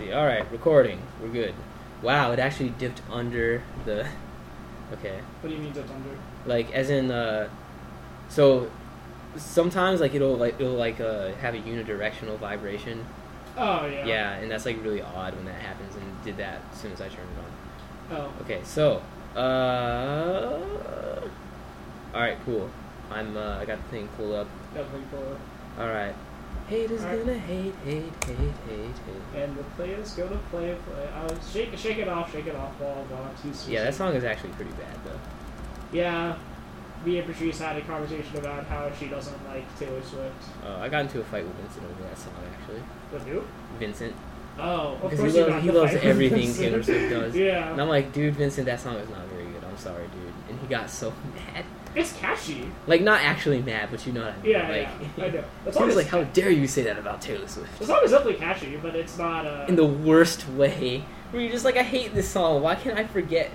see. All right, recording. We're good. Wow, it actually dipped under the. Okay, What do you mean dipped under? like as in, uh, so sometimes like it'll like it'll like uh have a unidirectional vibration. Oh yeah. Yeah, and that's like really odd when that happens, and it did that as soon as I turned it on. Oh. Okay, so uh, all right, cool. I'm uh, I got the thing pulled up. Definitely pull up. All right. Haters All right. gonna hate, hate, hate, hate, hate. And the players go to play, play. Uh, shake, shake it off, shake it off, ball, ball. Too soon. Yeah, that song is actually pretty bad though. Yeah. Me and Patrice had a conversation about how she doesn't like Taylor Swift. Uh, I got into a fight with Vincent over that song actually. With who? Vincent, Oh, of because course he you loves got he in loves fight everything Taylor Swift does. Yeah. And I'm like, dude, Vincent, that song is not very good. I'm sorry, dude. And he got so mad. It's catchy. Like not actually mad, but you know what I mean. Yeah, like, yeah. I know. Song is like, "How dare you say that about Taylor Swift?" The song is definitely catchy, but it's not. Uh, In the worst way, where you're just like, "I hate this song. Why can't I forget?"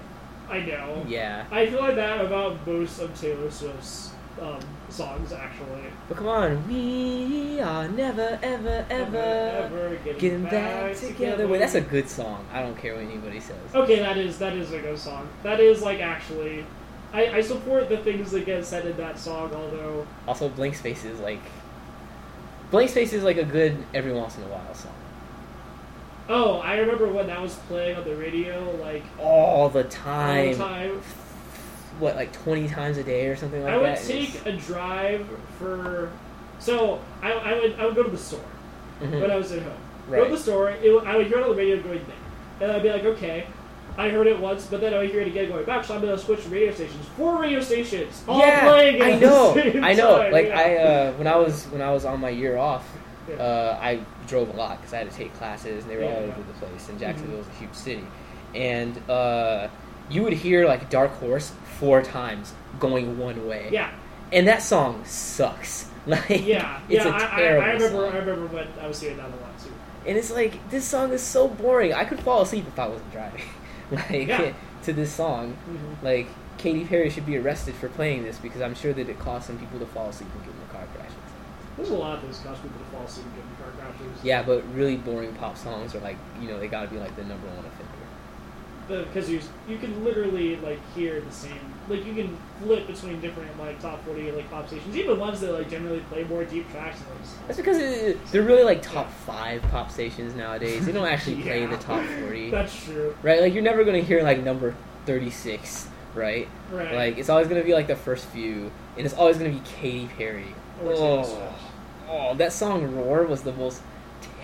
I know. Yeah, I feel like that about most of Taylor Swift's um, songs, actually. but come on, we are never, ever, ever ever getting, getting back together. Wait, that's a good song. I don't care what anybody says. Okay, that is that is a good song. That is like actually, I, I support the things that get said in that song. Although, Also, Blank Space is like, Blank Space is like a good every once in a while song. oh, I remember when that was playing on the radio, like All the time. all the time. What, like twenty times a day or something like that? I would take a drive for. So I, I would I would go to the store Mhm. when I was at home. Right. Go to the store. It, I would hear it on the radio going there, and I'd be like, okay. I heard it once, but then I hear it again going back, so I'm gonna switch radio stations. Four radio stations, all yeah, playing at I the know, same I know. time, Like yeah. I, uh, when I was when I was on my year off, Yeah. uh, I drove a lot because I had to take classes, and they were all Yeah, over. Mm-hmm. the place. And Jacksonville is a huge city, and uh, you would hear like Dark Horse four times going one way. Yeah, and that song sucks. Like, yeah, it's yeah. a I, I, terrible I remember. song. I remember when I was hearing that a lot too. And it's like this song is so boring. I could fall asleep if I wasn't driving. like Yeah. to this song. Mm-hmm. Like Katy Perry should be arrested for playing this because I'm sure that it caused some people to fall asleep and get in car crashes. There's a lot of things cause people to fall asleep and get in car crashes. Yeah, but really boring pop songs are like you know they got to be like the number one offender. because you you can literally like hear the same like you can flip between different like top forty like pop stations, even ones that like generally play more deep tracks than those. That's because it, they're really like top five pop stations nowadays. They don't actually play the top forty, That's true, right? Like you're never gonna hear like number thirty six, right? right? Like it's always gonna be like the first few, and it's always gonna be Katy Perry. Or Oh, oh, that song "Roar" was the most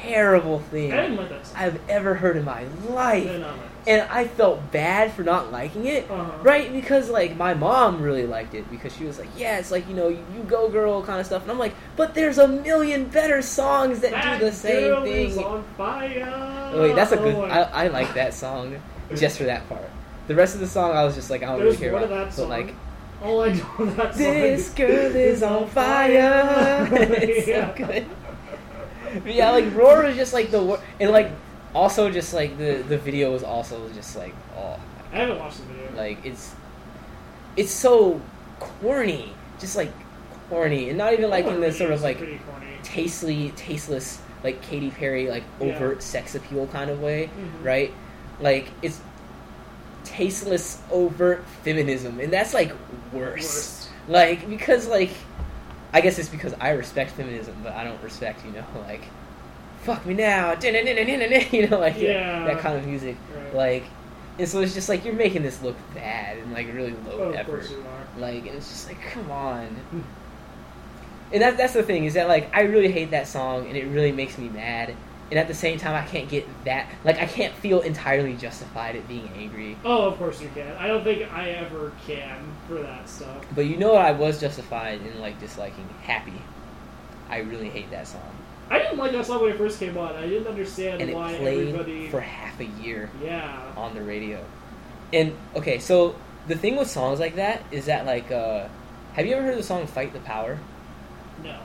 terrible thing I didn't like that song. I've ever heard in my life, not like that and I felt bad for not liking it. Uh-huh. Right, because like my mom really liked it because she was like, "Yeah, it's like you know, you, you go girl kind of stuff," and I'm like, "But there's a million better songs that, That do the same girl thing." is on fire. Oh, wait, that's a good. Oh, I, I like that song just for that part. The rest of the song, I was just like, I don't There's really care about. that But like, all I know of that song this girl is on fire. it's Yeah. so good. But yeah, like Roar was just like the wor- and like also just like the the video was also just like oh I haven't watched the video. like it's it's so corny, just like corny, and not even like in the sort of like tastely, tasteless like Katy Perry like Yeah. overt sex appeal kind of way, Mhm. right? Like it's tasteless overt feminism, and that's like worse. Worst. Like because like I guess it's because I respect feminism, but I don't respect you know like fuck me now, you know like Yeah. that kind of music. Right. Like, and so it's just like you're making this look bad and like really low Oh, of effort. course you are. Like, and it's just like, come on. and that, that's the thing is that like I really hate that song and it really makes me mad. And at the same time, I can't get that. Like, I can't feel entirely justified at being angry. Oh, of course you can. I don't think I ever can for that stuff. But you know what? I was justified in like disliking "Happy." I really hate that song, I didn't like that song when it first came on. I didn't understand and it why played everybody. for half a year. Yeah. on the radio. And okay, so the thing with songs like that is that like uh have you ever heard the song Fight the Power? No.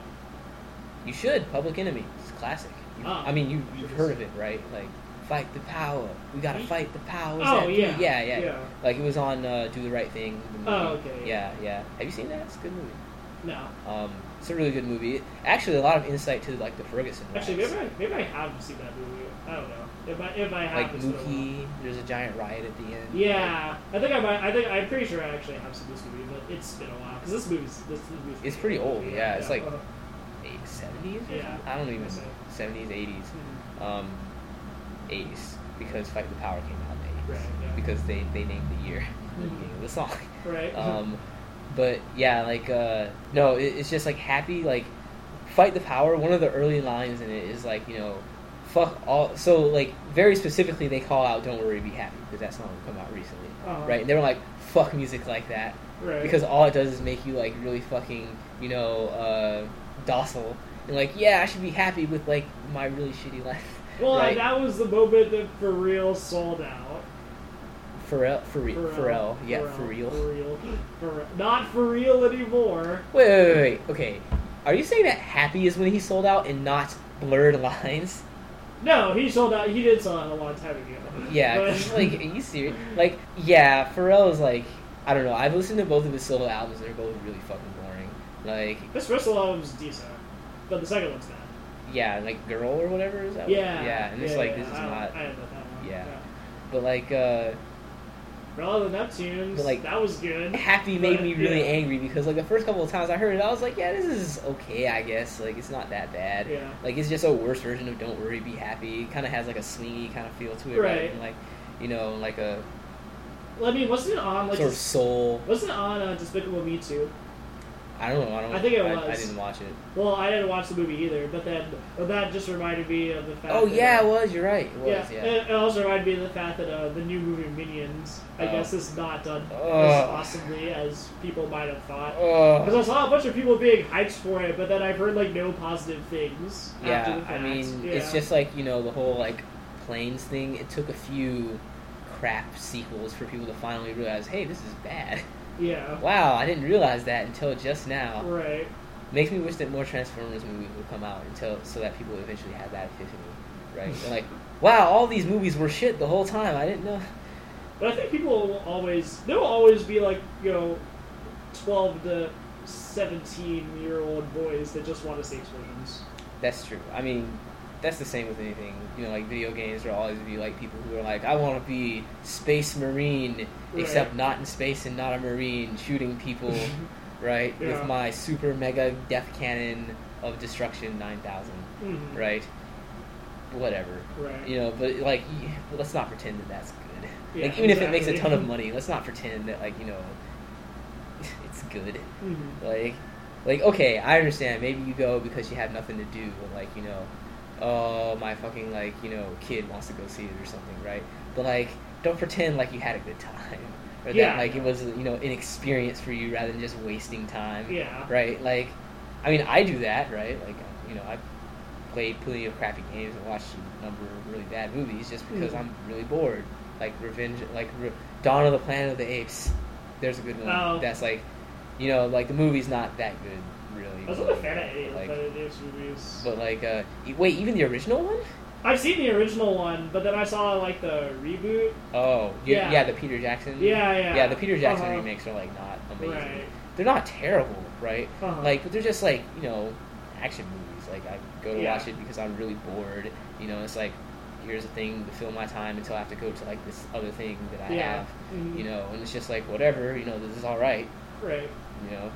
You should. Public Enemy. It's a classic. You- Ah, I mean, you you've heard of it, right? Like Fight the Power. We got to Ye- fight the powers. Oh that be." yeah. yeah, yeah. Yeah. Like it was on uh, Do the Right Thing. The movie. Oh, okay. Yeah, yeah. Have you seen that? It's a good movie. No. Um, it's a really good movie. Actually, a lot of insight to like the Ferguson. Actually, maybe I, maybe I have seen that movie. I don't know. If I if I Like have a. Mookie, there's a giant riot at the end. Yeah, I think I might. I think I'm pretty sure I actually have seen this movie, but it's been a while because this movie's this, this movie's It's pretty old, yeah, it's like- uh, Eight- 70s? or Yeah. I don't even know. 70s, 80s. mhm. Um, 80s. Because Fight the Power came out in the 80s. Right, yeah. Because they, they named the year at the beginning of the song. right. Um, but yeah, like, uh, no, it, it's just like happy, like, Fight the Power. One of the early lines in it is like, you know, fuck all. So, like, very specifically, they call out Don't Worry, Be Happy because that song come out recently. Uh-huh. Right? And they were like, fuck music like that. right. because all it does is make you like really fucking you know uh, docile and like yeah I should be happy with like my really shitty life. well, right. that was the moment that for real sold out. Pharrell, for real, Pharrell, yeah, Pharrell, for real. for real, for real. not for real anymore. Wait, wait, wait, wait. Okay, are you saying that Happy is when he sold out and not Blurred Lines? No, he sold out. He did sell out a long time ago. Yeah, But- like, are you serious? Like, yeah, Pharrell is like, I don't know. I've listened to both of his solo albums. They're both really fucking boring. Like, this first album's decent, but the second one's bad. yeah, like Girl or whatever is that? Yeah, yeah, and it's yeah, like yeah, this is I don't- I didn't know that one. Yeah. But like, uh, For all the Neptunes, But, like, that was good. Happy made But, me really yeah. angry because like the first couple of times I heard it, I was like, yeah, this is okay, I guess. Like it's not that bad. Yeah. Like it's just a worse version of Don't Worry, Be Happy. It kind of has like a swingy kind of feel to it, right? Right. And like, you know, like a Well, I mean, wasn't it on like sort of soul. wasn't it on uh, Despicable Me too? I don't know. I don't. I think it I, was. I didn't watch it. Well, I didn't watch the movie either, but then but that just reminded me of the fact. Oh yeah, uh, it was. You're right. It was. yeah, Yeah. It, it also reminded me of the fact that uh, the new movie Minions, I Oh. guess, is not done as Ugh. awesomely as people might have thought. Ugh. Because I saw a bunch of people being hyped for it, but then I've heard like no positive things. after yeah, I mean, Yeah. it's just like you know the whole like planes thing. It took a few crap sequels for people to finally realize, hey, this is bad. yeah, Wow, I didn't realize that until just now. right. Makes me wish that more Transformers movies would come out until so that people eventually have that epiphany, right? They're like, wow, all these movies were shit the whole time. I didn't know. But I think people will always there will always be like you know, twelve to seventeen year old boys that just want to see explosions. That's true. I mean, that's the same with anything. You know, like video games will always be like people who are like, I want to be space marine, except not in space and not a marine, shooting people, right? Yeah. With my super mega death cannon of destruction nine thousand, Mhm. right? Whatever. Right. You know, but like, let's not pretend that that's good. Yeah, like, even if it makes a ton of money, let's not pretend that like you know, it's good. Mhm. Like, like okay, I understand. Maybe you go because you have nothing to do, but like you know, oh my fucking like you know kid wants to go see it or something, right? But like, don't pretend like you had a good time, or Yeah. that like it was you know an experience for you rather than just wasting time, Yeah. right? Like, I mean, I do that, right? Like, you know, I played plenty of crappy games and watched a number of really bad movies just because Mhm. I'm really bored. Like Revenge, like Re- Dawn of the Planet of the Apes. There's a good one. Oh. That's like, you know, like the movie's not that good, really. I was not a fan of the like, the movies. but like, uh, wait, even the original one? I've seen the original one, but then I saw like the reboot. Oh, Yeah. yeah, the Peter Jackson. Yeah, yeah. Yeah, the Peter Jackson Uh-huh. remakes are like not amazing. Right. They're not terrible, right? Uh-huh. Like, but they're just like you know, action movies. Like I go to Yeah. watch it because I'm really bored. You know, it's like here's a thing to fill my time until I have to go to like this other thing that I Yeah. have. Mhm. You know, and it's just like whatever. You know, this is all right. Right. You know,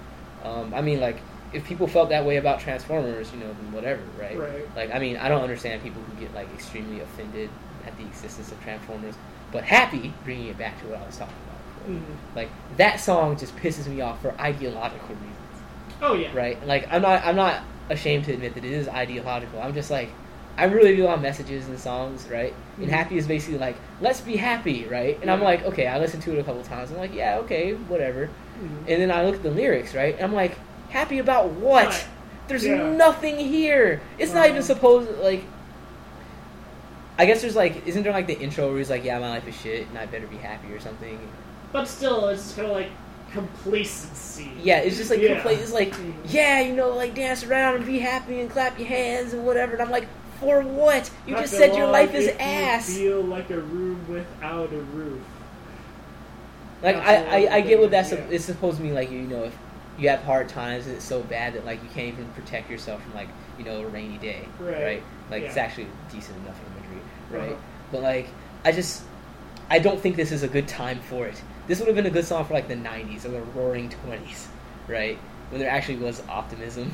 um, I mean, like if people felt that way about Transformers, you know, then whatever, right? Right. Like, I mean, I don't understand people who get like extremely offended at the existence of Transformers, but happy bringing it back to what I was talking about. Mhm. Like that song just pisses me off for ideological reasons, Oh yeah. right? Like I'm not I'm not ashamed to admit that it is ideological. I'm just like I really do on messages and songs, right? And Mhm. happy is basically like let's be happy, right? And I'm like, okay, I listened to it a couple times. I'm like, yeah, okay, whatever. Mhm. And then I look at the lyrics, right? And I'm like, happy about what? There's Yeah. nothing here. It's not even Um, supposed like. I guess there's like, isn't there like the intro where he's like, yeah, my life is shit, and I better be happy or something? But still, it's just kind of like complacency. Yeah, it's just like Yeah. compla- It's like, yeah, you know, like dance around and be happy and clap your hands and whatever. And I'm like, for what? You Not just said your life is ass. Feel like a room without a roof. Like I, I, I get what that's. yeah. It's supposed to mean like you know if you have hard times and it's so bad that like you can't even protect yourself from like you know a rainy day, Right. Like it's actually decent enough imagery, right? Uh-huh. but like I just I don't think this is a good time for it. This would have been a good song for like the '90s or the Roaring Twenties, right? When there actually was optimism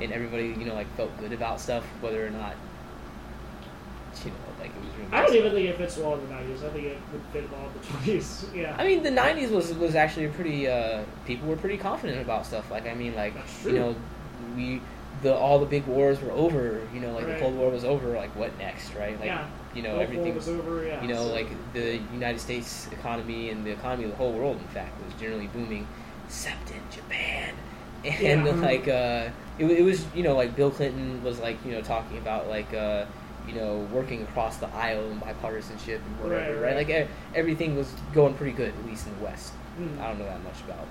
and everybody you know like felt good about stuff, whether or not like it was. Really I don't even think it fits well in the nineties. I think it would fit well in the twenties. Yeah. I mean, the '90s was was actually pretty. Uh, people were pretty confident about stuff. Like, I mean, like you know, we the all the big wars were over. You know, like Right. the Cold War was over. Like, what next, right? Like, yeah. you know, War everything. was over. Yeah. you know, so- like the United States economy and the economy of the whole world, in fact, was generally booming, except in Japan. And Yeah. like, uh, it, it was you know like Bill Clinton was like you know talking about like. Uh, you know, working across the aisle and bipartisanship and whatever, Right, right? Like everything was going pretty good, at least in the West. Mm. I don't know that much about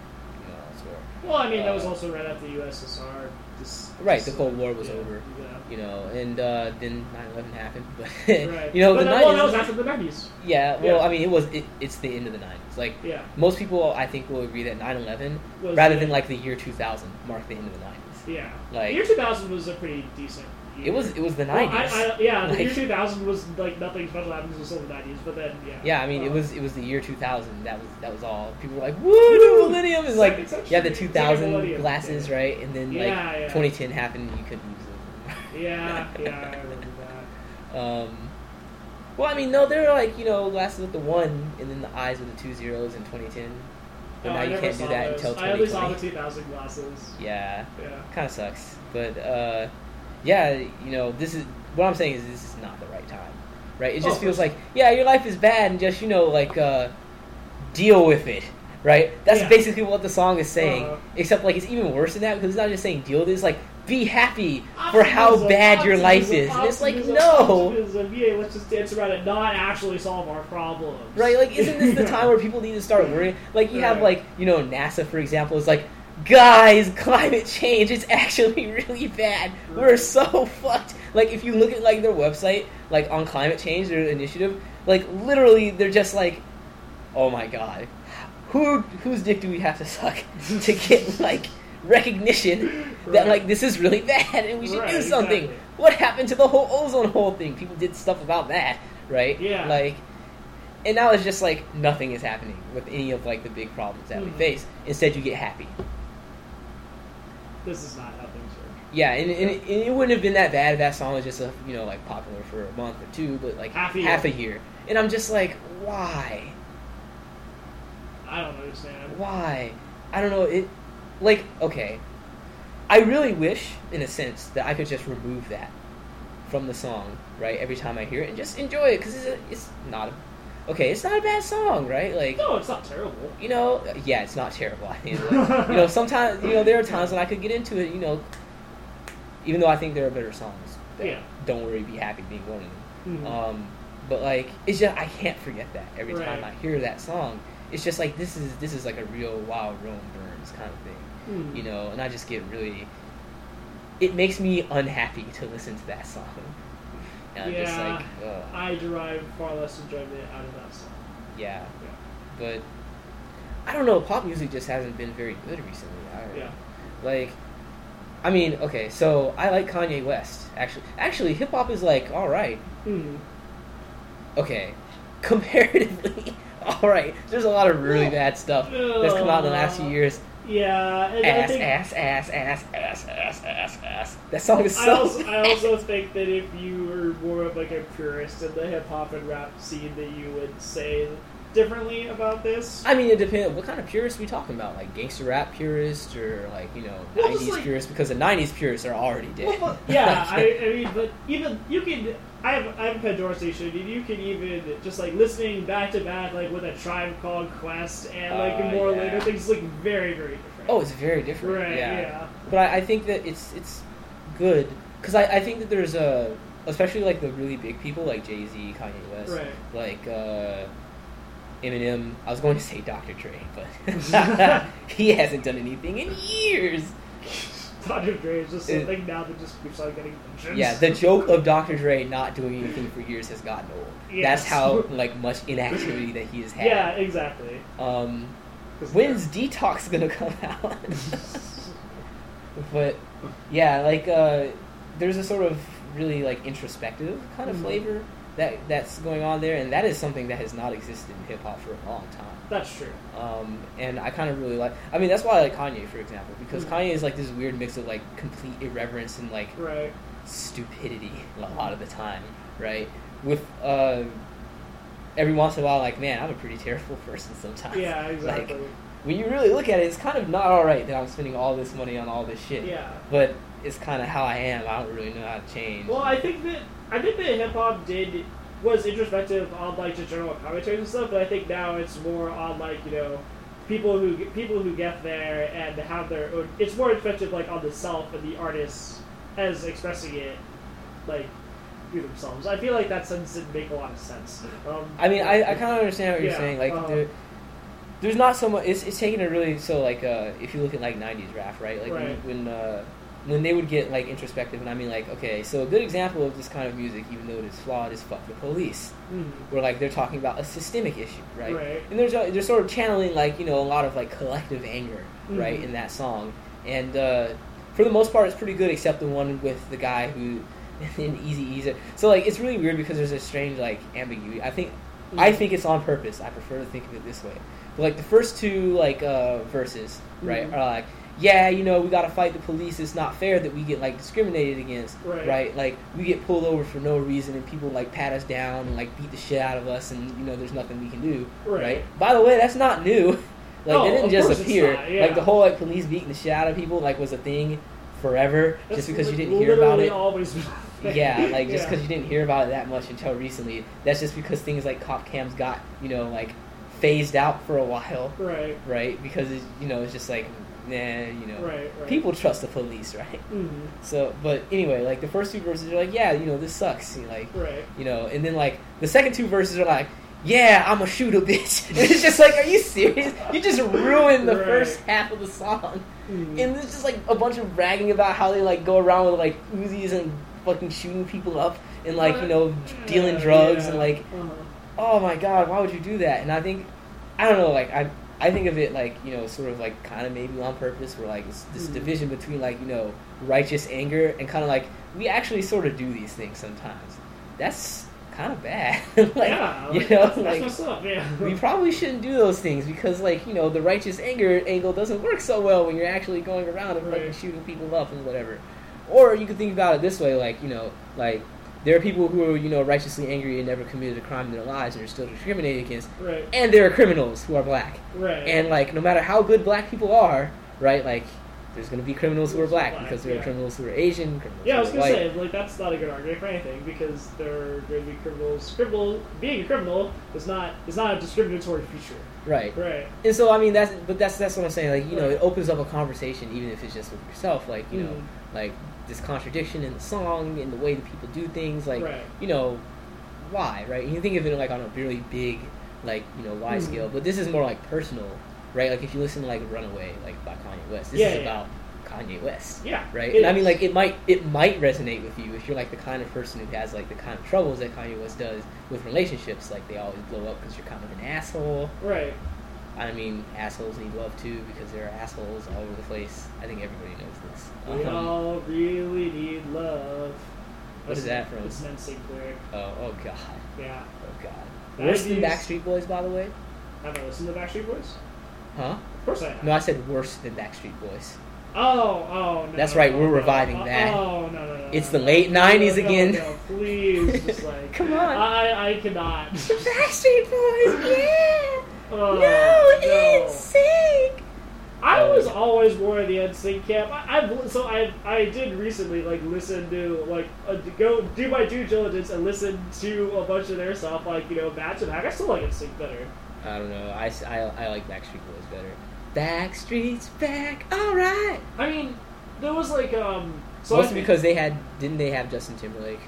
you know elsewhere. Well, I mean, that was Uh, also right after the USSR. Just, Right, just, the Cold uh, War was yeah, over. Yeah. You know, and uh, then 9/11 happened, but Right. you know but the that, well, 90s. that was after the nineties. yeah, well, Yeah. I mean, it was it, it's the end of the 90s. Like Yeah. most people, I think will agree that 9/11, Was rather the- than like the year 2000, marked the end of the 90s. Yeah. Like- the year two thousand was a pretty decent. It was it was the 90s. Well, I, I, yeah, the Like- year two thousand was like nothing special happened until the nineties, but then yeah. yeah, I mean, it Uh, was it was the year 2000. That was that was all. People were like, "Woo, new millennium!" And like, you the 2000 second millennium. glasses, Yeah. right? And then like Yeah, yeah. 2010 happened, and you couldn't use them. Yeah, yeah, I remember that. Um, well, I mean, no, they're like you know glasses with the one, and then the eyes with the two zeros in 2010. But Oh, now I you can't do that those. until I only saw the two thousand glasses. Yeah, Yeah. kind of sucks. But uh, yeah, you know, this is what I'm saying is this is not the right time, right? It Oh, just of feels like yeah, your life is bad, and just you know like uh, deal with it. Right, that's Yeah. basically what the song is saying. Uh-huh. Except, like, it's even worse than that because it's not just saying deal with it. It's like be happy for how Optimism, bad your life optimism, is, and it's like optimism, no, optimism. Yeah, let's just dance around it, not actually solve our problems. Right? Like, isn't this the time where people need to start worrying? Like, you have, like, you know, NASA, for example, is like, guys, climate change is actually really bad. We're so fucked. Like, if you look at, like, their website, like, on climate change, their initiative, like, literally, they're just like, oh my god, who, whose dick do we have to suck to get, like, recognition that, like, this is really bad and we should Right, do something? exactly. What happened to the whole ozone hole thing? People did stuff about that, right? Yeah. Like, and now it's just like nothing is happening with any of like the big problems that we Mhm. face. Instead, you get happy. This is not how things work. Yeah, and, and, it, and it wouldn't have been that bad if that song was just a, you know like popular for a month or two, but like Half a half year. a year. And I'm just like, why? I don't understand. Why? I don't know. It like okay. I really wish, in a sense, that I could just remove that from the song, right? Every time I hear it, and just enjoy it because it's, it's not a okay. It's not a bad song, right? Like No, it's not terrible. you know, yeah, it's not terrible. I think, like, you know, sometimes, you know, there are times when I could get into it, you know, even though I think there are better songs. Yeah. Don't worry, be happy, being one of them. Mhm. Um, but like, it's just I can't forget that every time I hear that song. It's just like this is this is like a real Wild Rome Burns kind of thing, Mhm. you know. And I just get really, it makes me unhappy to listen to that song. I'm just Yeah. like, ugh. I derive far less enjoyment out of that song. yeah. Yeah. But I don't know. Pop music just hasn't been very good recently. I, Yeah. Like, I mean, okay, so I like Kanye West. Actually, actually, hip hop is like all right. Mhm. Okay, comparatively, all right. There's a lot of really bad stuff that's come out in the last few years. Yeah, and I Ass, think ass, ass, ass, ass, ass, ass, ass. That song is I so. also, I also think that if you were more of like a purist in the hip hop and rap scene, that you would say differently about this. I mean, it depends. What kind of purists we talking about? Like gangster rap purist, or like you know, Well, '90s like- purists? Because the '90s purists are already dead. Well, but- yeah, I, I mean, but even you can. I have I have a Pandora station, and you can even just like listening back to back, like with a tribe called Quest, and like Uh, more yeah. later things, like very very different. Oh, it's very different. right, yeah. yeah. But I, I think that it's it's good because I, I think that there's a especially like the really big people like Jay Z, Kanye West, Right. like uh, Eminem. I was going to say Dr. Dre, but he hasn't done anything in years. Dr. Dre is just It- something now that just keeps on getting mentions. Yeah, the joke of Dr. Dre not doing anything for years has gotten old. Yes. That's how like much inactivity that he has had. Yeah, exactly. Um, when's Detox gonna come out? but yeah, like uh, there's a sort of really like introspective kind of Mhm. flavor that that's going on there, and that is something that has not existed in hip hop for a long time. That's true. Um, and I kind of really like. I mean, that's why I like Kanye, for example, because Mhm. Kanye is like this weird mix of like complete irreverence and like Right. stupidity a lot of the time, right? With uh, every once in a while, like, man, I'm a pretty terrible person sometimes. Yeah, exactly. Like, when you really look at it, it's kind of not all right that I'm spending all this money on all this shit. yeah. But it's kind of how I am. I don't really know how to change. Well, I think that I think that hip hop did was introspective on like the general commentaries and stuff, but I think now it's more on like you know people who people who get there and have their own. It's more introspective like on the self and the artist as expressing it like through themselves. I feel like that sentence didn't make a lot of sense. Um, I mean, I, I kind of understand what you're Yeah, saying. Like, there, there's not so much. It's, it's taking a really so like uh, if you look at like '90s rap, right? Like Right. when when, uh, when they would get like introspective, and I mean like okay, so a good example of this kind of music, even though it is flawed, is "Fuck the Police," mhm. where like they're talking about a systemic issue, right? Right. And there's a, they're sort of channeling like you know a lot of like collective anger, right, Mhm. in that song, and uh, for the most part, it's pretty good, except the one with the guy who in Easy Easy. So like it's really weird because there's a strange like ambiguity. I think I Mhm. think it's on purpose. I prefer to think of it this way. But like the first two like uh, verses, right, Mhm. are like, yeah, you know, we got to fight the police. It's not fair that we get like discriminated against, Right. Like we get pulled over for no reason, and people like pat us down and like beat the shit out of us, and you know, there's nothing we can do, Right. By the way, that's not new. Like No, it didn't just appear. not, yeah. Like the whole like police beating the shit out of people like was a thing forever, That's just because you didn't hear about it Always been a thing. yeah, like just Yeah. because you didn't hear about it that much until recently. That's just because things like cop cams got you know like phased out for a while, Right. right? Because you know it's just like nah, you know, Right. Right. people trust the police, right? Mhm. So, but anyway, like the first two verses are like, yeah, you know, this sucks, you know, like Right. you know, and then like the second two verses are like. Yeah, I'm a shooter, bitch. And it's just like, are you serious? You just ruined the Right. first half of the song. Mhm. And there's just like a bunch of bragging about how they like go around with like Uzis and fucking shooting people up and like you know dealing drugs yeah. and like Uh-huh. oh my god why would you do that? And I think I don't know like I I think of it like you know sort of like kind of maybe on purpose where like it's this Mhm. division between like you know righteous anger and kind of like we actually sort of do these things sometimes. That's kind of bad. like yeah, you know that's, like that's messed up. Yeah. we probably shouldn't do those things because like you know the righteous anger angle doesn't work so well when you're actually going around and fucking Right. shooting people up and whatever or you could think about it this way like you know like there are people who are you know righteously angry and never committed a crime in their lives and are still discriminated against right. and there are criminals who are black Right. and like no matter how good black people are right like there's going to be criminals who are black Black, because there yeah. are criminals who are asian criminals yeah, I was gonna say like that's not a good argument for anything because there are going to be criminals. Criminal being a criminal is not is not a discriminatory feature. right Right. And so I mean that's but that's that's what I'm saying. Like you know, it opens up a conversation even if it's just with yourself. Like you know, Mhm. like this contradiction in the song and the way that people do things. Like Right. you know, why right? You think of it like on a really big, like you know, wide Mhm. scale. But this is more like personal, right? Like if you listen to like Runaway, like by Kanye West, this Yeah, is yeah. about Kanye West. Yeah. Right, and I mean, like it might it might resonate with you if you're like the kind of person who has like the kind of troubles that Kanye West does with relationships. Like they always blow up because you're kind of an asshole. Right. I mean, assholes need love too because there are assholes all over the place. I think everybody knows this. We Um, all really need love. What is that from? It's NSYNC lyric. oh, oh god, Yeah. oh god. Worse than Backstreet Boys, by the way. Have I listened to Backstreet Boys? Huh? Of course I have. No, I said worse than Backstreet Boys. Oh, oh, no. That's right, no, we're no. reviving oh, that. Oh, no, no, no. It's the late 90s again. No, please, just like. Come on. I, I cannot. The Backstreet Boys, yeah. Oh, no, NSYNC. I was always more of the NSYNC camp. I, I've so I I did recently like listen to like uh, go do my due diligence and listen to a bunch of their stuff like you know Match and Hack. I still like NSYNC better. I don't know. I I like Backstreet Boys better. Backstreet's back, all right. I mean, there was like um. So Mostly I because they had didn't they have Justin Timberlake?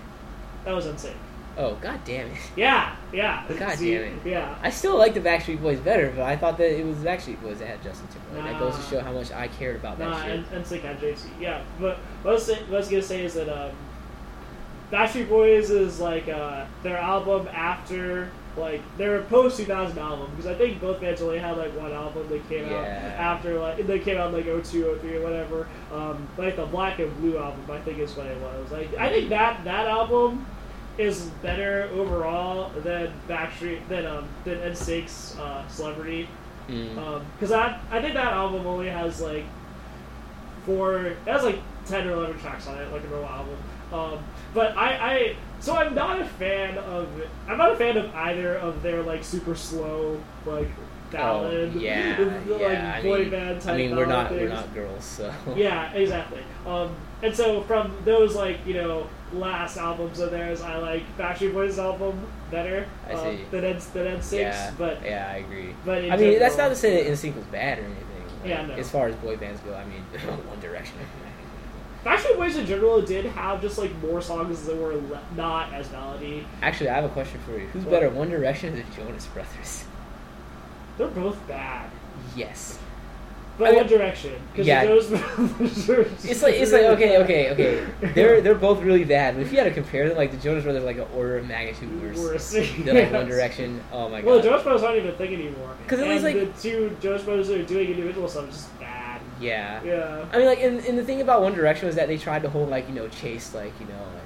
that was NSYNC. Oh god damn it! Yeah, yeah. God See, damn it. Yeah. I still like the Backstreet Boys better, but I thought that it was Backstreet Boys that had Justin Timberlake. That goes to show how much I cared about that Nah, shit. and, NSYNC had JC. Yeah, but what I was, say, what I was gonna say is that um, Backstreet Boys is like uh, their album after like their post 2000 album because I think both bands only had like one album that came out after like they came out like 02, 03 or whatever. Um, like the Black and Blue album, I think is what it was. Like I think that that album is better overall than Backstreet than um than NSYNC uh, Celebrity. Mm. Because I I think that album only has like four it has like ten or eleven tracks on it, like a normal album. Um, but I, I so I'm not a fan of I'm not a fan of either of their like super slow like ballad Oh, yeah, like yeah. I boy mean, band type I mean, we're not we're not girls, so Yeah, exactly. Um, and so from those like you know last albums of theirs, I like Backstreet Boys album better I um, see. than N than NSYNC. yeah, But yeah, I agree. but I mean, that's not to say that NSYNC was bad or anything. Like, Yeah, no. As far as boy bands go, I mean, One Direction. Backstreet Boys in general did have just like more songs that were le- not as melody. Actually, I have a question for you. Who's What? better, One Direction or the Jonas Brothers? They're both bad, Yes. But I mean- One Direction because Yeah. those. It's like it's like okay, okay, okay. They're they're both really bad. But if you had to compare them, like the Jonas Brothers, like an order of magnitude worse Worse. than like One Direction. Oh my god. Well, the. Jonas Brothers aren't even a thing anymore. 'Cause at least, like- the two Jonas Brothers that are doing individual stuff is just bad. Yeah. Yeah. I mean, like, and, and the thing about One Direction was that they tried to hold like you know chaste, like you know, like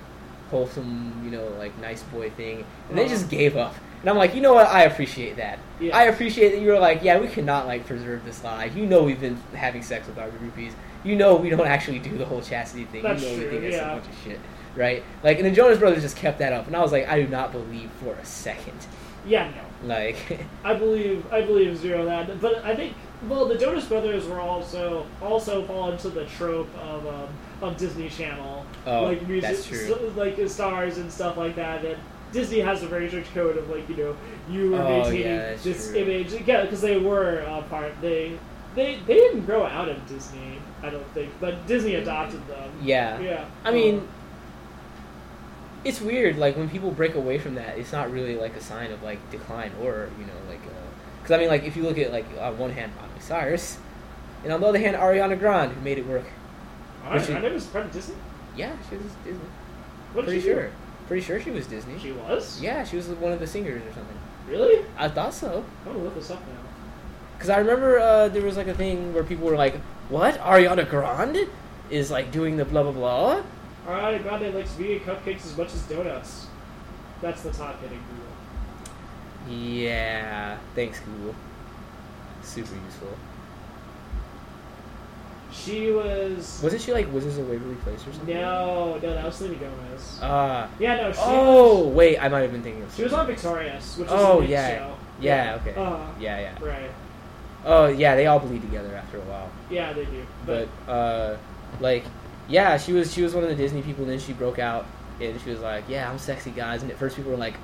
wholesome, you know, like nice boy thing, and they Uh-huh. just gave up. And I'm like, you know what? I appreciate that. Yeah. I appreciate that you were like, yeah, we cannot like preserve this lie. You know, we've been having sex with our groupies. You know, we don't actually do the whole chastity thing. That's you know, we think it's yeah. a bunch of shit, right? Like, and the Jonas Brothers just kept that up, and I was like, I do not believe for a second. Yeah, no. Like, I believe I believe zero that, but I think well the Jonas Brothers were also also fall into the trope of um, of Disney Channel Oh, like music that's true. so- like stars and stuff like that. That Disney has a very strict code of like you know you are Oh, maintaining yeah, this true. image yeah because they were uh, part they they they didn't grow out of Disney I don't think but Disney adopted them yeah. yeah I mean, it's weird. Like when people break away from that, it's not really like a sign of like decline or you know like because I mean like if you look at like on one hand Miley Cyrus, and on the other hand Ariana Grande who made it work. I, she- I never was part of Disney Yeah, she was Disney. what Pretty she do? sure. Pretty sure she was Disney. she was Yeah, she was one of the singers or something. really I thought so. I'm gonna look this up now. Because I remember uh, there was like a thing where people were like, "What? Ariana Grande is like doing the blah blah blah." Alright, Grande likes vegan cupcakes as much as donuts. That's the top hitting Google. Yeah. Thanks, Google. Super useful. She was. Wasn't she like Wizards of Waverly Place or something? No, no, that was Selena Gomez. Ah. yeah, no, she oh was. wait, I might have been thinking of. She was on Victorious, which is Oh, a yeah. show. Yeah. Okay. Uh, yeah. Yeah. Right. Oh yeah, they all bleed together after a while. Yeah, they do. But But, uh, like, yeah, she was she was one of the Disney people. Then she broke out and she was like, "Yeah, I'm sexy, guys." And at first people were like,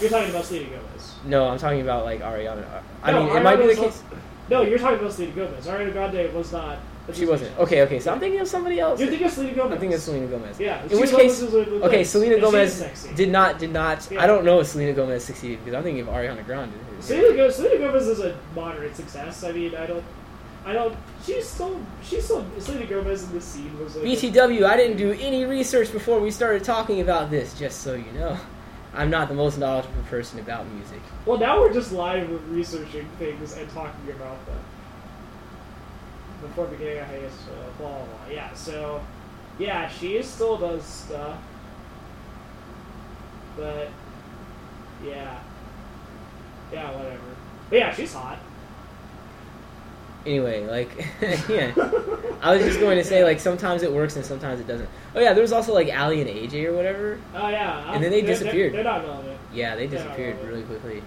you're talking about Selena Gomez. "No, I'm talking about like Ariana." I No, mean, it might be the case. No, you're talking about Selena Gomez. Ariana Grande was not. She wasn't. Okay, okay. So I'm thinking of somebody else. You're thinking of Selena Gomez. I'm thinking of Selena Gomez. Yeah. In which case, Wizards of Waverly okay, Selena Gomez did not did not. Yeah. I don't know if Selena Gomez succeeded because I'm thinking of Ariana Grande. Selena Gomez, Selena Gomez is a moderate success. I mean, I don't, I don't. She's still, she's still. Selena Gomez in this scene was like. BTW, I didn't do any research before we started talking about this. Just so you know, I'm not the most knowledgeable person about music. well, now we're just live researching things and talking about them. Before beginning a hiatus, uh, blah, blah blah. Yeah. So, yeah, she still does stuff, but yeah, yeah, whatever. But yeah, she's hot. Anyway, like, yeah, I was just going to say like sometimes it works and sometimes it doesn't. Oh yeah, there was also like Aly and AJ or whatever. Oh yeah. And then they they're- disappeared. They're, not relevant. Yeah, they disappeared really quickly.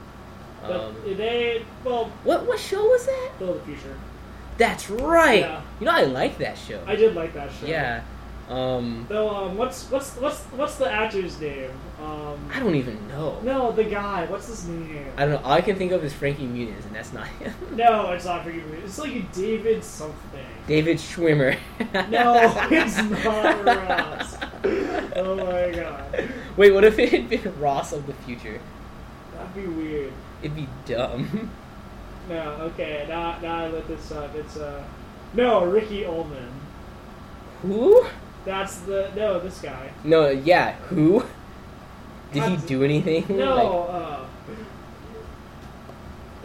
Um, they, well, what what show was that? Phil the Future. That's right. Yeah. You know I like that show. I did like that show. Yeah. Um, Though, um, what's what's what's what's the actor's name? Um, I don't even know. no, the guy. What's his name? I don't know. All I can think of is Frankie Muniz, and that's not him. No, it's not Frankie Muniz. It's like a David something. David Schwimmer. No, it's not Ross. Oh my god, Wait, what if it had been Ross of the future? that'd be weird. It'd be dumb. No, okay, now now I look this up. It's uh, no, Ricky Ullman. Who? That's the no, this guy. No, yeah, who? Did he do anything? No, Like, uh,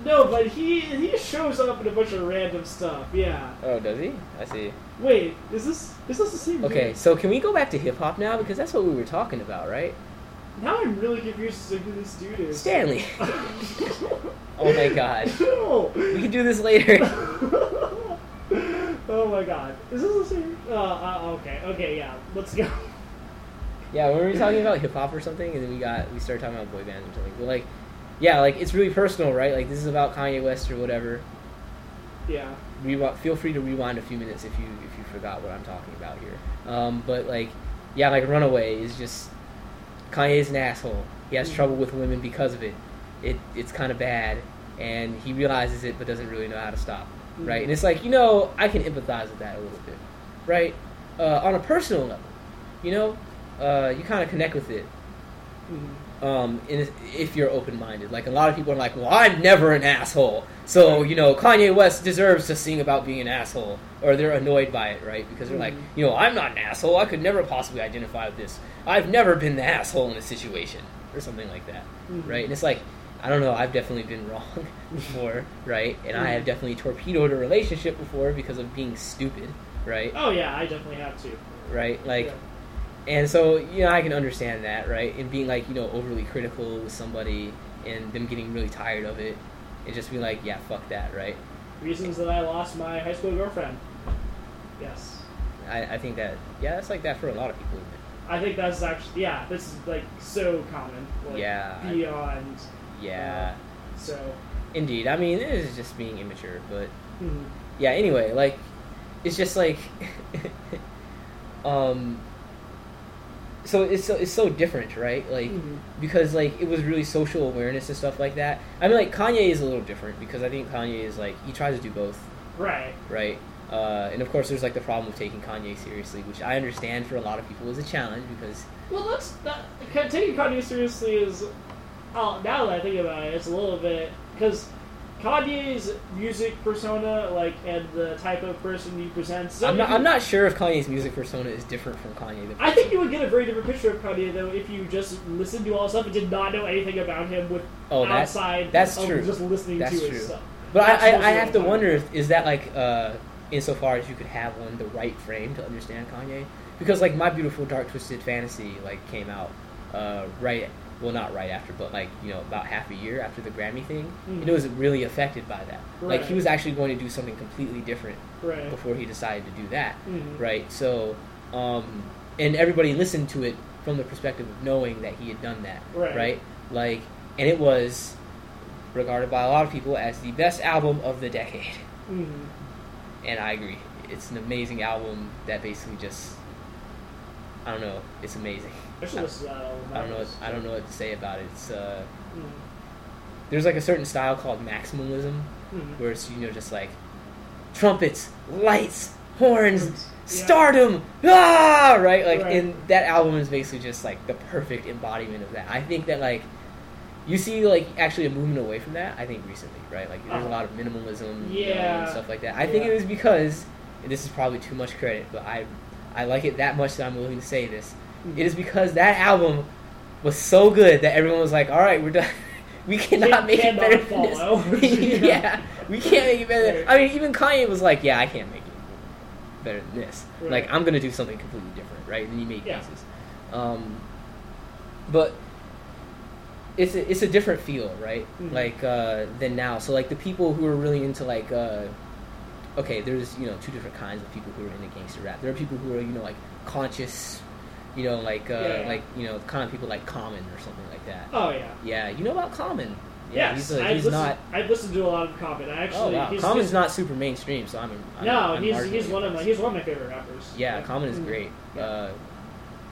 no, but he he shows up in a bunch of random stuff. Yeah. oh, does he? I see. Wait, is this is this the same? Okay, dude? so can we go back to hip hop now because that's what we were talking about, right? Now I'm really confused as to who this dude is. Stanley. Oh my god. No. We can do this later. oh my god. Is this the same? Uh, uh, okay, okay, yeah. Let's go. Yeah, when we were talking about hip hop or something, and then we got we started talking about boy bands or something. But like, yeah, like it's really personal, right? Like this is about Kanye West or whatever. Yeah. Rewi- feel free to rewind a few minutes if you if you forgot what I'm talking about here. Um, but like, yeah, like Runaway is just Kanye's an asshole. He has Mhm. trouble with women because of it. It it's kind of bad, and he realizes it but doesn't really know how to stop. Right? Mhm. And it's like you know I can empathize with that a little bit, right? Uh, on a personal level, you know, uh, you kind of connect with it Mhm. um, in, if you're open minded. Like a lot of people are like, well, I'm never an asshole, so you know Kanye West deserves to sing about being an asshole, or they're annoyed by it, right? Because they're like, Mhm. you know, I'm not an asshole. I could never possibly identify with this. I've never been the asshole in a situation, or something like that, right? And it's like. I don't know. I've definitely been wrong before, right? And I have definitely torpedoed a relationship before because of being stupid, right? Oh yeah, I definitely have to. Right? Like, Yeah. and so, you know, I can understand that, right? And being like, you know, overly critical with somebody and them getting really tired of it and just being like, yeah, fuck that, right? Reasons that I lost my high school girlfriend. Yes. I, I think that, yeah, that's like that for a lot of people. I think that's actually yeah. This is like so common. Like, Yeah, I- Yeah, So. indeed. I mean, it is just being immature, but mhm. yeah, anyway, like, it's just like, um, so it's so, it's so different, right? Like, Mhm. because like it was really social awareness and stuff like that. I mean, like Kanye is a little different because I think Kanye is like he tries to do both, Right. right? Uh, and of course, there's like the problem of taking Kanye seriously, which I understand for a lot of people is a challenge because Well, that's that. Taking Kanye seriously is. Oh, now that I think about it, it's a little bit because Kanye's music persona, like, and the type of person he presents. I'm not I'm not sure if Kanye's music persona is different from Kanye. The I think you would get a very different picture of Kanye though if you just listened to all his stuff and did not know anything about him with Oh, that- outside that's of true. just listening That's to true. his stuff. But That's I, I, I have to wonder if is that like uh, insofar as you could have one the right frame to understand Kanye because like my beautiful dark twisted fantasy like came out uh, right well not right after but like you know about half a year after the Grammy thing Mhm. and it was really affected by that like he was actually going to do something completely different Right. before he decided to do that Mhm. right so um, and everybody listened to it from the perspective of knowing that he had done that Right. like and it was regarded by a lot of people as the best album of the decade Mhm. and I agree. It's an amazing album that basically just I don't know. It's amazing. I should listen to that album. I don't know. What, I don't know what to say about it. It's uh, Mhm. there's like a certain style called maximalism Mhm. where it's you know just like trumpets, lights, horns, Yeah. stardom, ah, right? Like, Right. and that album is basically just like the perfect embodiment of that. I think that like you see like actually a movement away from that. I think recently, right? Like there's a Uh-huh. lot of minimalism, you know, Yeah. and stuff like that. I think it was because and this is probably too much credit, but I I like it that much that I'm willing to say this. Mhm. It is because that album was so good that everyone was like, "All right, we're done. we cannot make it better than follow." this." yeah, we can't make it better. Right. I mean, even Kanye was like, "Yeah, I can't make it better than this. Right. Like, I'm gonna do something completely different, right?" And he made Yeah. Yeezus. Um, but it's a, it's a different feel, right? Mhm. Like uh, than now. So like the people who are really into like. Uh, Okay, there's you know two different kinds of people who are into gangster rap. There are people who are you know like conscious, you know like uh, Yeah. like you know kind of people like Common or something like that. Oh yeah. Yeah, you know about Common. Yeah, yes, he's, a, he's listened, not. I've listened to a lot of Common. I actually, Oh wow, he's, Common's he's, not super mainstream, so I'm. I'm No, I'm he's he's one of my he's one of my favorite rappers. Yeah, Common is Mhm. great. Yeah. Uh,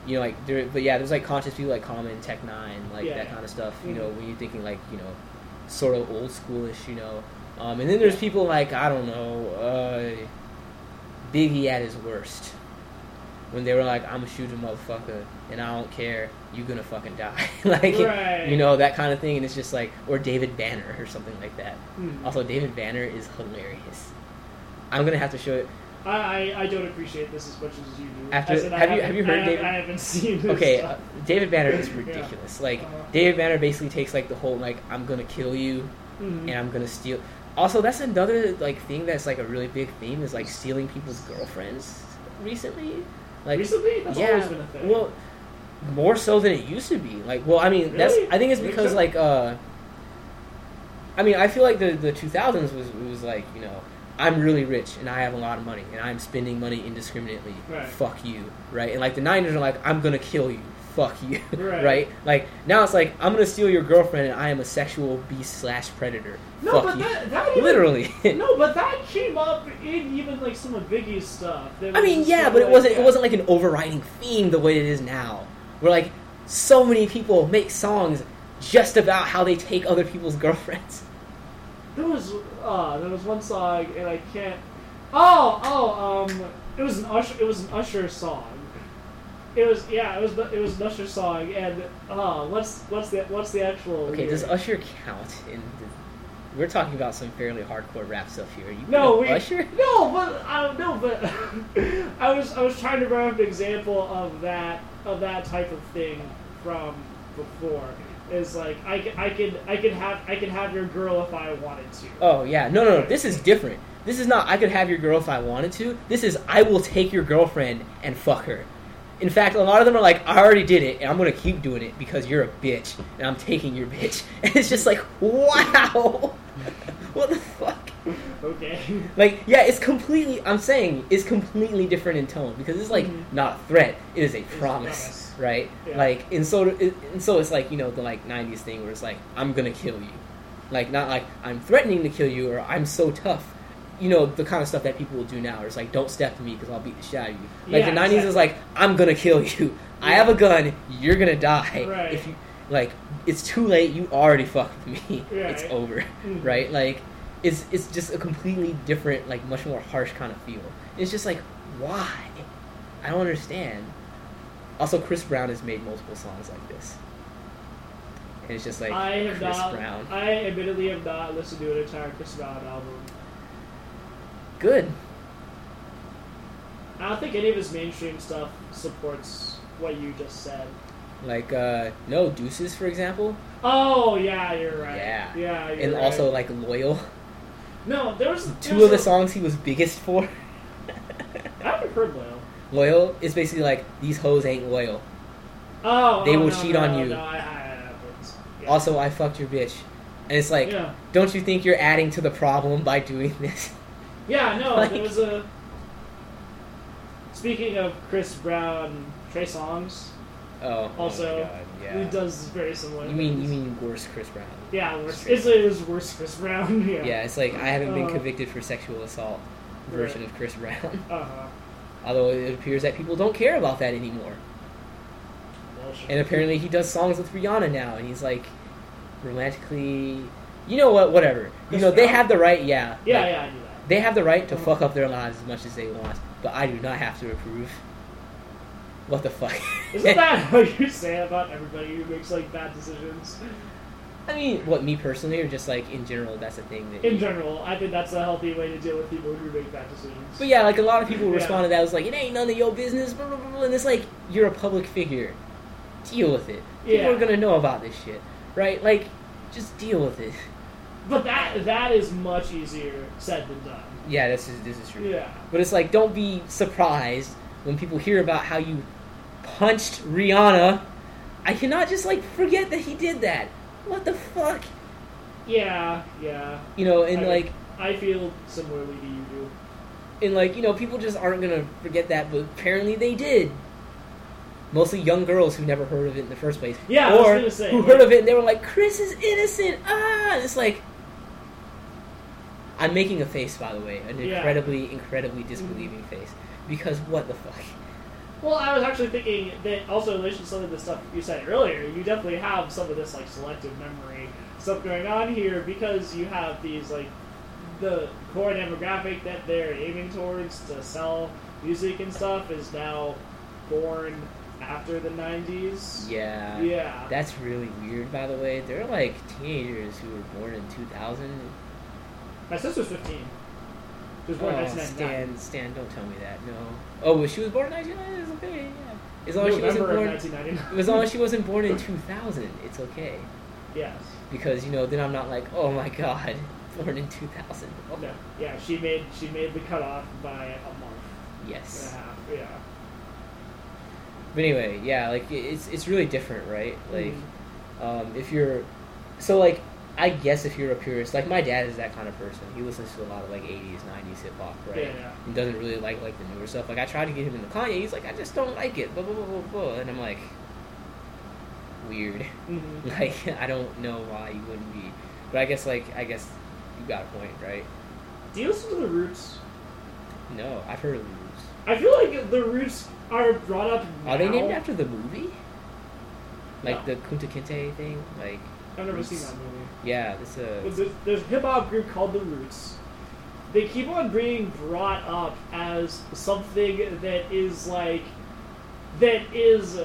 you know, like there, but yeah, there's like conscious people like Common, Tech N9ne, like Yeah. that kind of stuff. You Mhm. know, when you're thinking like you know, sort of old schoolish, you know. Um, and then there's people like I don't know, uh, Biggie at his worst, when they were like, "I'm a shooter, motherfucker, and I don't care, You're gonna fucking die," like Right. you know that kind of thing. And it's just like, or David Banner or something like that. Mhm. Also, David Banner is hilarious. I'm gonna have to show it. I, I I don't appreciate this as much as you do. After- As in, I have you- haven't- you heard I, David- I haven't seen. This Okay, uh, David Banner is Yeah. ridiculous. Like Uh-huh. David Banner basically takes like the whole like I'm gonna kill you Mhm. and I'm gonna steal. Also, that's another like thing that's like a really big theme is like stealing people's girlfriends recently. Like recently, that's yeah, always been a thing. well, more so than it used to be. Like, well, I mean, that's I think it's because like, uh, I mean, I feel like the the 2000s was was like, you know, I'm really rich and I have a lot of money and I'm spending money indiscriminately. Right. Fuck you, right? And like the 90s are like, I'm gonna kill you. Fuck you, Right. right? Like now it's like I'm gonna steal your girlfriend and I am a sexual beast slash predator. No, Fuck but you. that, that even, Literally. No, but that came up in even like some of Biggie's stuff. I mean, yeah, but it wasn't. It wasn't like an overriding theme the way it is now. Where like so many people make songs just about how they take other people's girlfriends. There was uh, there was one song, and I can't. Oh, oh, um, it was an Usher. It was an Usher song. It was yeah, it was it was an Usher song, and uh, what's what's the what's the actual? Okay, does? Usher count? In the, we're talking about some fairly hardcore rap stuff here. You No, we Usher. no, but I don't know, but I was I was trying to bring up an example of that of that type of thing from before. Is like I I can I can have I can have your girl if I wanted to. Oh yeah, no, no, no. This is different. This is not. I could have your girl if I wanted to. This is I will take your girlfriend and fuck her. In fact, a lot of them are like, I already did it, and I'm gonna keep doing it because you're a bitch, and I'm taking your bitch. And it's just like, wow, what the fuck? Okay. Like, yeah, it's completely. I'm saying it's completely different in tone because it's like Mhm. not a threat; it is a promise, right? Yeah. Like, and so it, and so it's like you know the like '90s thing where it's like I'm gonna kill you, like not like I'm threatening to kill you or I'm so tough. You know the kind of stuff that people will do now. It's like don't step to me because I'll beat the shit out of you. Like Yeah, the '90s is like I'm gonna kill you. I have a gun. You're gonna die. Right. If you like, it's too late. You already fucked me. It's Right. over Mhm. right? Like, it's it's just a completely different, like, much more harsh kind of feel. It's just like, why? I don't understand. Also, Chris Brown has made multiple songs like this, and it's just like I have Chris not. Brown. I admittedly have not listened to an entire Chris Brown album. Good. I don't think any of his mainstream stuff supports what you just said. Like, uh, no Deuces, for example, Oh yeah, you're right. Yeah. yeah, you're and right. also like Loyal. no, there was there Two was of the a- songs he was biggest for. I haven't heard Loyal. Loyal is basically like these hoes ain't loyal. Oh, They oh, will no, cheat no, on you. No, I, I haven't. Yeah. Also, I fucked your bitch, and it's like, yeah, don't you think you're adding to the problem by doing this? yeah, no, like- there was a. Speaking of Chris Brown, Trey Songz, Oh, Also, oh yeah. he does very similar. You mean you mean worse Chris Brown? Yeah, worse. It's, it was worse Chris Brown. Yeah. Yeah, it's like I haven't been Uh, convicted for sexual assault version of Chris Brown. Uh huh. Although it appears that people don't care about that anymore. And apparently he does songs with Rihanna now, and he's like romantically. You know what? Whatever. You know they have the right. Yeah. Yeah, like, yeah, I knew that. They have the right to fuck up their lives as much as they want, but I do not have to approve. What the fuck? Isn't that how you say about everybody who makes like bad decisions? I mean, what me personally, or just like in general? That's a thing that. In general, I think that's a healthy way to deal with people who make bad decisions. But yeah, like a lot of people Yeah. respond to that was like, it ain't none of your business, blah, blah, blah, blah. and it's like you're a public figure. Deal with it. People Yeah. are gonna know about this shit, right? Like, just deal with it. But that that is much easier said than done. Yeah, this is this is true. Yeah. But it's like, don't be surprised when people hear about how you punched Rihanna. I cannot just like forget that he did that. What the fuck? Yeah, yeah. You know, and I- like, I feel similarly to you do. and like, you know, people just aren't gonna forget that, but apparently they did. Mostly young girls who never heard of it in the first place. Yeah, I was or gonna say, who like- heard of it and they were like, "Chris is innocent." Ah, and it's like, I'm making a face, by the way, an Yeah. incredibly, incredibly disbelieving mm-hmm. face, because what the fuck? Well, I was actually thinking that also in relation to some of the stuff you said earlier, you definitely have some of this like selective memory stuff going on here because you have these like the core demographic that they're aiming towards to sell music and stuff is now born after the 90s. Yeah. Yeah. That's really weird, by the way. They're like teenagers who were born in 2000. My sister's 15. She was born in Oh, 1999. Stan, Stan, don't tell me that. No. Oh, well, she was born in 1999. It's okay. Yeah. As long as she wasn't born. 1999. As long as she wasn't born in 2000, it's okay. yes. Because you know, then I'm not like, oh my god, born in 2000. Oh, No. Yeah, she made she made the cutoff by a month Yes. a. Yeah. But anyway, yeah, like it's it's really different, right? Like, Mhm. um, if you're, so like, I guess if you're a purist, like my dad is that kind of person. He listens to a lot of like '80s, '90s hip hop, right? Yeah, yeah. And doesn't really like like the newer stuff. Like I tried to get him into Kanye, he's like, I just don't like it. Blah blah blah blah blah. And I'm like, weird. Mhm. Like I don't know why you wouldn't be, but I guess like I guess you got a point, right? Do you listen to the Roots? No, I've heard of the Roots. I feel like the Roots are brought up. Are they named after the movie? Like No. the Kunta Kinte thing? Like I've never seen that movie. yeah, this uh But there's, there's a hip hop group called the Roots. They keep on being brought up as something that is like that is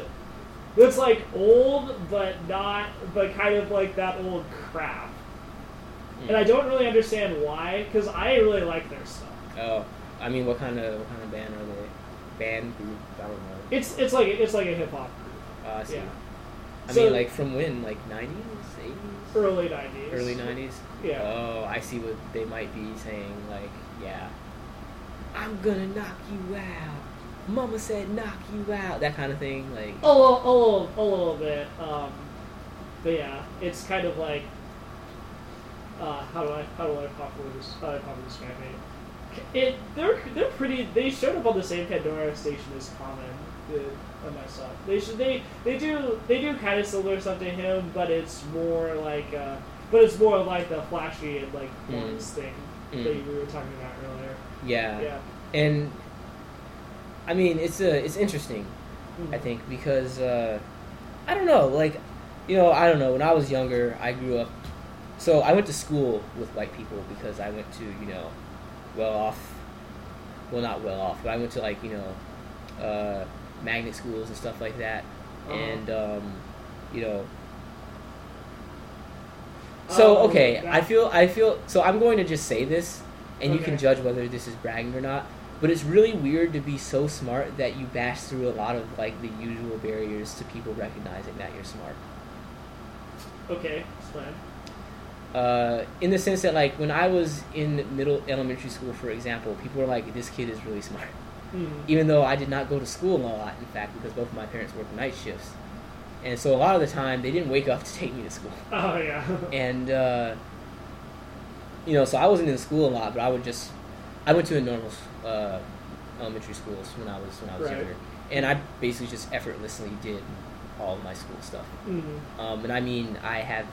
that's like old but not but kind of like that old crap. And I don't really understand why because I really like their stuff. Oh, I mean, what kind of what kind of band are they? Band group? I don't know. It's it's like it's like a hip hop group. Uh, I see. Yeah. I So- mean, like from when? Like nineties, eighties, Early nineties. early nineties. Yeah. Oh, I see what they might be saying. Like, yeah, I'm gonna knock you out. Mama said knock you out. That kind of thing. Like, A little, a little, a little bit. Um, but yeah, it's kind of like, uh, how do I, how do I properly, how do I properly describe it? It, they're, they're pretty. They showed up on the same Pandora station as Common, the, and my stuff. They should, they, they do, they do kind of similar stuff to him, but it's more like, uh, but it's more like the flashy and like Mm. horns thing Mm. that we were talking about earlier. yeah. Yeah. and I mean, it's a it's interesting. Mhm. I think because uh, I don't know, like you know, I don't know. When I was younger, I grew up. So I went to school with white people because I went to you know, well off. Well, not well off, but I went to like you know, uh, magnet schools and stuff like that, Uh-huh. and um, you know. So Oh, okay, I feel I feel so. I'm going to just say this, and you can judge whether this is bragging or not. But it's really weird to be so smart that you bash through a lot of like the usual barriers to people recognizing that you're smart. Okay, explain. Uh, in the sense that like when I was in middle elementary school, for example, people were like, "This kid is really smart," Mhm. even though I did not go to school a lot. In fact, because both of my parents worked night shifts, and so a lot of the time they didn't wake up to take me to school. Oh yeah. and uh, you know, so I wasn't in school a lot, but I would just I went to a normal uh, elementary schools when I was when I was Right. younger, and I basically just effortlessly did all of my school stuff. Mhm. Um, and I mean, I have.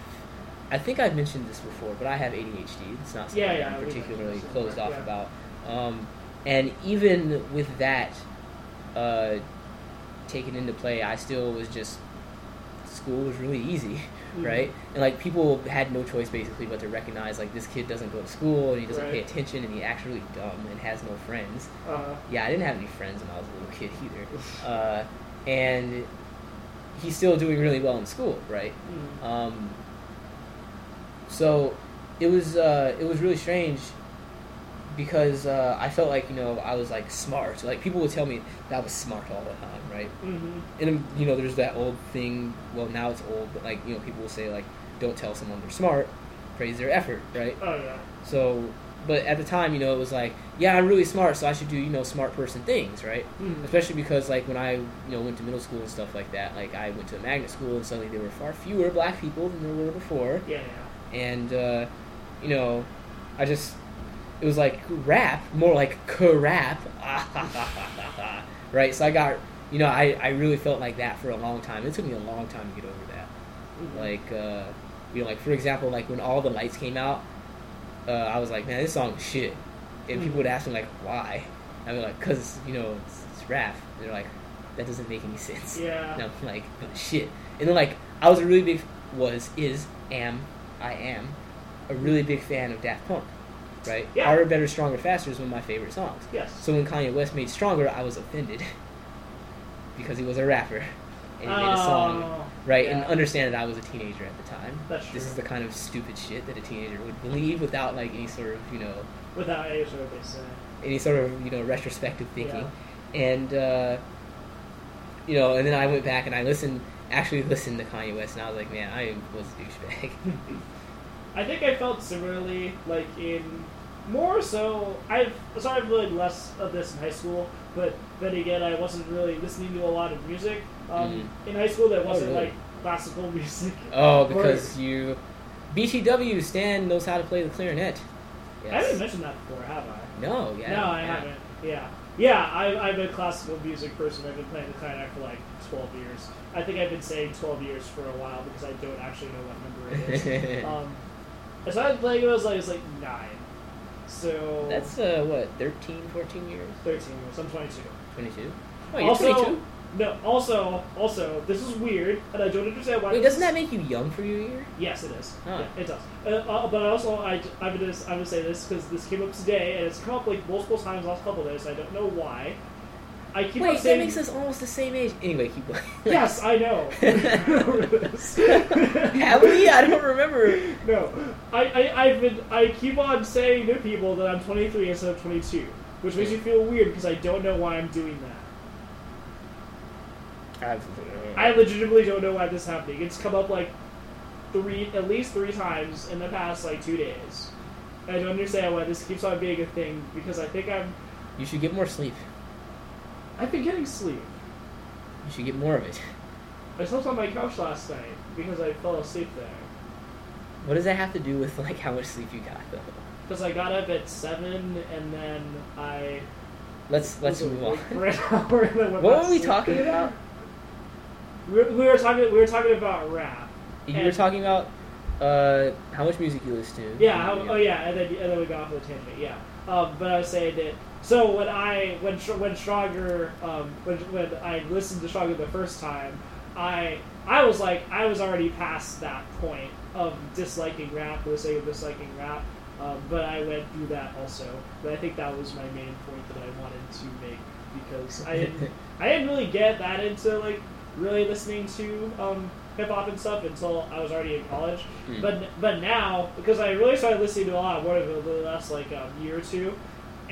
I think I've mentioned this before, but I have ADHD. It's not something Yeah, yeah, I'm particularly closed off yeah. about. Um, and even with that uh, taken into play, I still was just school was really easy, Mhm. right? And like people had no choice basically but to recognize like this kid doesn't go to school and he doesn't pay attention and he acts really dumb and has no friends. Uh, Yeah, I didn't have any friends when I was a little kid either. Uh, and he's still doing really well in school, right? mm. Um, so it was uh, it was really strange because uh, I felt like you know I was like smart. Like people would tell me that I was smart all the time, right? Mhm. And um, you know, there's that old thing. Well, now it's old, but like you know, people will say like, "Don't tell someone they're smart, praise their effort," right? Oh yeah. So, but at the time, you know, it was like, "Yeah, I'm really smart, so I should do you know smart person things," right? Mhm. especially because like when I you know went to middle school and stuff like that, like I went to a magnet school and suddenly there were far fewer black people than there were before, Yeah, yeah. and uh, you know, I just it was like rap more like crap, right? So I got you know I I really felt like that for a long time. It took me a long time to get over that. Mhm. Like uh, you know, like for example, like when all the lights came out, uh, I was like, man, this song is shit, and people would ask me like, why? I'd be like, cause you know it's, it's rap. And they're like, that doesn't make any sense. Yeah. And I'm like, "But shit. And then like I was a really big was is am I am a really big fan of Daft Punk, right? Yeah. Harder, Better, Stronger, Faster is one of my favorite songs. Yes. So when Kanye West made Stronger, I was offended because he was a rapper and he made a song, Oh, right? yeah. And understand that I was a teenager at the time. That's true. This is the kind of stupid shit that a teenager would believe without like any sort of you know Without any sort of any sort of you know retrospective thinking, and uh, you know, and then I went back and I listened, actually listened to Kanye West, and I was like, man, I was a douchebag. I think I felt similarly, like in more so, I've started really less of this in high school, but then again, I wasn't really listening to a lot of music um, in high school that Oh, wasn't really? like classical music. Oh, Or- because you. BTW Stan knows how to play the clarinet. I haven't Yes. mentioned that before, have I? No, yeah. no, I yeah. haven't. Yeah. Yeah, I, I'm a classical music person. I've been playing the clarinet for like 12 years. I think I've been saying 12 years for a while because I don't actually know what number it is. um, I started playing when I was like, I was like 9. So. That's, uh, what, 13, 14 years? 13 years. I'm 22. 22? Oh, you're also, 22? No, also, also, this is weird, and I don't understand why. Wait, doesn't that make you young for your year? Yes, it is. Huh. Yeah, it does. Uh, uh, but also, I, I'm gonna, I'm gonna say this because this came up today, and it's come up like multiple times last couple days. I don't know why. I keep on Wait, that saying. makes us almost the same age. Anyway, keep going. Yes, I know. Have we? I don't remember. No, I, I, I've been, I keep on saying to people that I'm 23 instead of 22, which makes me feel weird because I don't know why I'm doing that. Absolutely. I legitimately don't know why this is happening. It's come up like three, at least three times in the past like two days. I don't understand why this keeps on being a thing because I think I'm, You should get more sleep. I've been getting sleep. You should get more of it. I slept on my couch last night because I fell asleep there. What does that have to do with like how much sleep you got though? Because I got up at seven and then I Let's let's move on. for an hour and then went What were we talking about? We were, we were talking. We were talking about rap. You were talking about uh, how much music you listen to. Yeah. How, oh, yeah. And then and then we got off the tangent. Yeah. Um, but I was saying that. So when I when when Stronger um, when when I listened to Stronger the first time, I I was like I was already past that point of disliking rap for the sake of disliking rap. Um, but I went through that also. But I think that was my main point that I wanted to make because I didn't I didn't really get that into like really listening to um, hip hop and stuff until I was already in college. Mm. But but now because I really started listening to a lot more of it the last like um, year or two,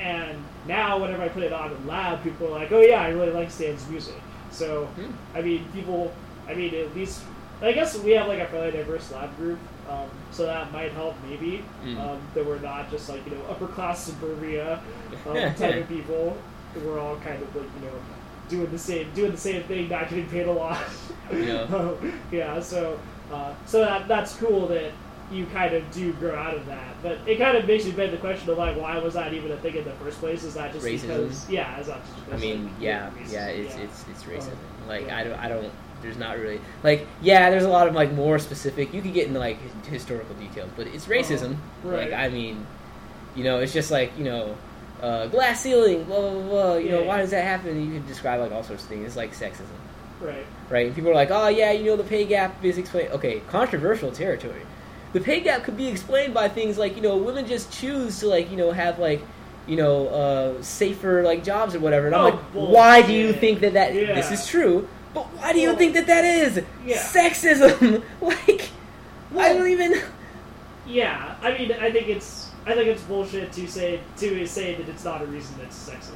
and now whenever I put it on in lab, people are like, "Oh yeah, I really like Stan's music." So Hmm. I mean, people. I mean, at least I guess we have like a fairly diverse lab group, um, so that might help maybe. Mm. Um, that we're not just like you know upper class suburbia um, type of people. We're all kind of like you know doing the same doing the same thing, not getting paid a lot. Yeah. Yeah. So uh, so that that's cool that you kind of do grow out of that, but it kind of makes you beg the question of like why was that even a thing in the first place? Is that just Racism? because yeah? Is that just I mean, like, yeah, yeah, it's yeah. it's it's racism. Um, like yeah. I don't I don't. There's not really like yeah. There's a lot of like more specific. You could get into like historical details, but it's racism. Uh-huh. right. Like I mean, you know, it's just like you know. Uh, glass ceiling, blah blah blah. You know, Yeah. why does that happen? You can describe like all sorts of things. It's like sexism. right. right? And people are like, oh yeah, you know the pay gap is explained. Okay, controversial territory. The pay gap could be explained by things like you know women just choose to like you know have like you know uh, safer like jobs or whatever. And I'm Oh, like, why do you think that that Yeah. this is true? But why do you Well, think that that is yeah. sexism? like, I don't even. Yeah, I mean, I think it's I think it's bullshit to say to say that it's not a reason that's sexism.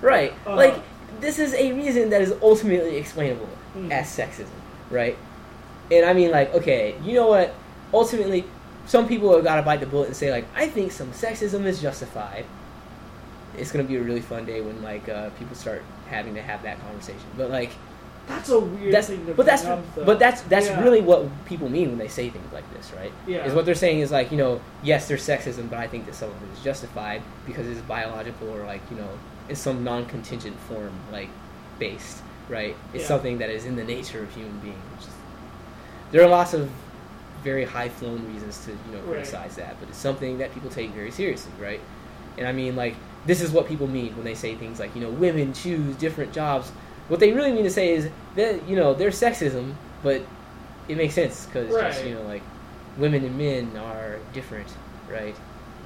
Right. Uh-huh. Like, this is a reason that is ultimately explainable Mhm. as sexism, right? And I mean, like, okay, you know what? Ultimately, some people have got to bite the bullet and say, like, I think some sexism is justified. It's gonna be a really fun day when like uh, people start having to have that conversation. But like, That's a weird that's thing to but that's up, but that's that's Yeah. really what people mean when they say things like this, right? Yeah. Is what they're saying is like you know yes there's sexism, but I think that some of it is justified because it's biological or like you know it's some non-contingent form like based, right? It's Yeah. something that is in the nature of human beings. There are lots of very high-flown reasons to you know Right. criticize that, but it's something that people take very seriously, right? And I mean like this is what people mean when they say things like you know women choose different jobs. What they really mean to say is that you know there's sexism, but it makes sense because just you know like women and men are different, right?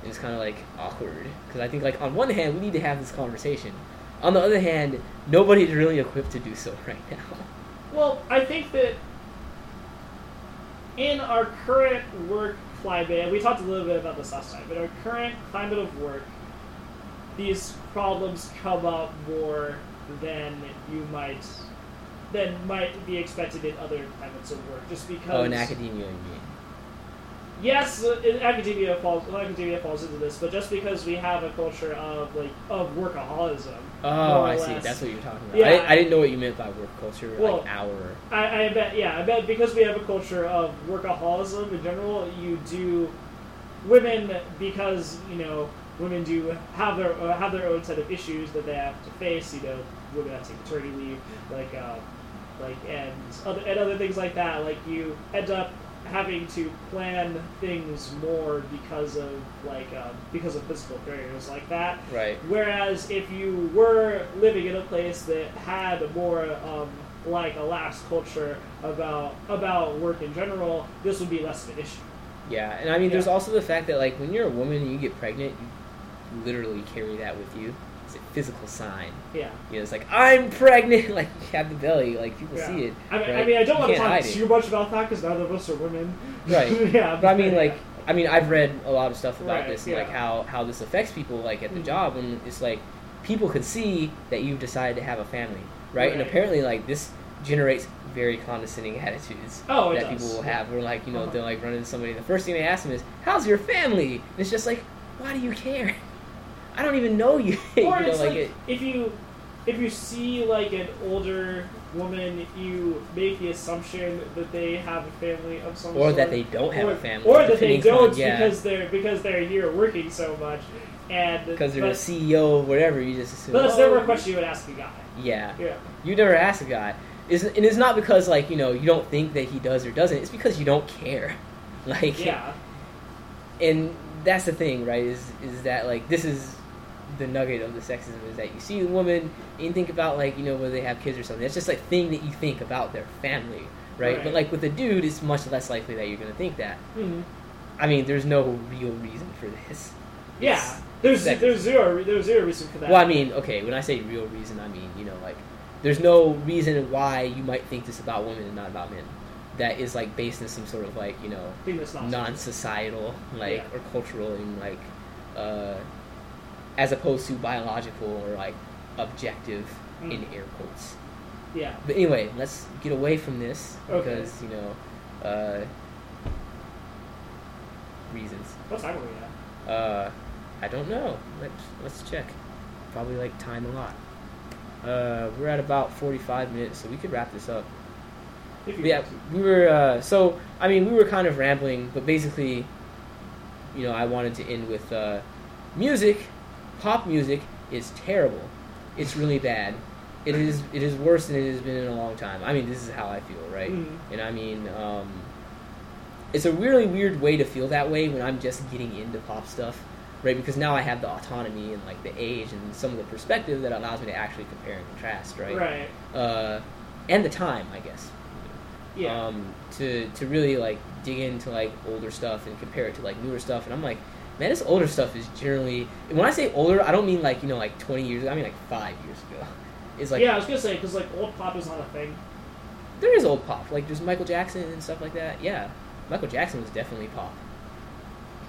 And it's kind of like awkward because I think like on one hand we need to have this conversation, on the other hand nobody's really equipped to do so right now. Well, I think that in our current work climate, we talked a little bit about this last time, but our current climate of work, these problems come up more than you might than might be expected in other climates of work, just because. Oh, in academia, you yes, uh, in academia falls academia falls into this, but just because we have a culture of like of workaholism. Oh, I see. less. That's what you're talking about. Yeah. I, didn't, I didn't know what you meant by work culture, Well, like our. I, I bet, yeah, I bet because we have a culture of workaholism in general, you do women because you know women do have their uh, have their own set of issues that they have to face. You know, women have to take maternity leave, like uh, like and other and other things like that. Like you end up having to plan things more because of like um, because of physical barriers like that. Right. Whereas if you were living in a place that had more um, like a lax culture about about work in general, this would be less of an issue. Yeah, and I mean, there's also the fact that like when you're a woman and you get pregnant, you literally carry that with you. Physical sign. Yeah. You know, it's like I'm pregnant. Like you have the belly. Like people Yeah. see it. I mean, I, mean, I don't want to talk it. too much about that because neither of us are women. Right. yeah. But I mean, like, I mean, I've read a lot of stuff about Right, this and like how how this affects people like at the Mhm. job, and it's like people could see that you've decided to have a family, right? And apparently, like this generates very condescending attitudes Oh, that does, people will yeah. have. Where like you know Uh-huh. they'll like run into somebody, the first thing they ask them is, "How's your family?" And it's just like, why do you care? I don't even know you. you or know, it's like, it, if you if you see like an older woman, you make the assumption that they have a family of some sort. or sort. that they don't have or, a family, or that they don't yeah, because they're because they're here working so much, and because they're but, the CEO or whatever. You just assume. But that's "Oh, never a oh. question you would ask a guy. Yeah. Yeah. You never ask a guy. It's, and it's not because like you know you don't think that he does or doesn't. It's because you don't care. Like Yeah. and that's the thing, right? Is is that like this is the nugget of the sexism is that you see a woman and you think about like you know whether they have kids or something. It's just like thing that you think about their family, right? Right. But like with a dude, it's much less likely that you're going to think that. Mhm. I mean, there's no real reason for this. Yeah. It's- There's sex- there's zero there's zero reason for that. Well, I mean, okay, when I say real reason, I mean, you know, like, there's no reason why you might think this about women and not about men. That is, like, based in some sort of, like, you know, I think that's not non societal, like, Yeah. or cultural, and, like, uh, as opposed to biological or, like, objective, in Mm. air quotes. Yeah. But anyway, let's get away from this Okay. because, you know, uh, reasons. What time are we at? Uh, I don't know. Let's let's check. Probably like time a lot. Uh, we're at about forty-five minutes, so we could wrap this up. If yeah, we were. Uh, so I mean, we were kind of rambling, but basically, you know, I wanted to end with uh, music. Pop music is terrible. It's really bad. It is. It is worse than it has been in a long time. I mean, this is how I feel, right? Mhm. And I mean, um, it's a really weird way to feel that way when I'm just getting into pop stuff, right? Because now I have the autonomy and like the age and some of the perspective that allows me to actually compare and contrast, right? Right. Uh, and the time, I guess. Yeah. Um, to to really like dig into like older stuff and compare it to like newer stuff, and I'm like, man, this older stuff is generally. When I say older, I don't mean like you know like 20 years. ago. I mean like five years ago. It's like yeah, I was gonna say because like old pop is not a thing. there is old pop. Like there's Michael Jackson and stuff like that. Yeah, Michael Jackson was definitely pop.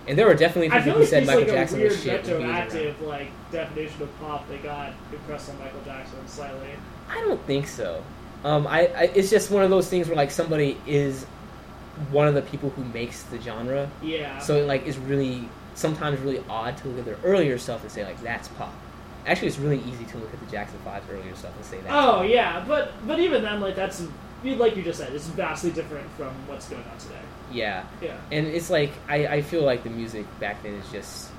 And there were definitely people who like said Michael like Jackson was shit. when he was around. retroactive like definition of pop they got impressed on Michael Jackson slightly. I don't think so. Um, I, I it's just one of those things where like somebody is one of the people who makes the genre, Yeah. so it like is really sometimes really odd to look at their earlier stuff and say like that's pop. Actually, it's really easy to look at the Jackson Five's earlier stuff and say that. oh yeah, but but even then, like that's like you just said, it's vastly different from what's going on today. Yeah, Yeah. and it's like I, I feel like the music back then is just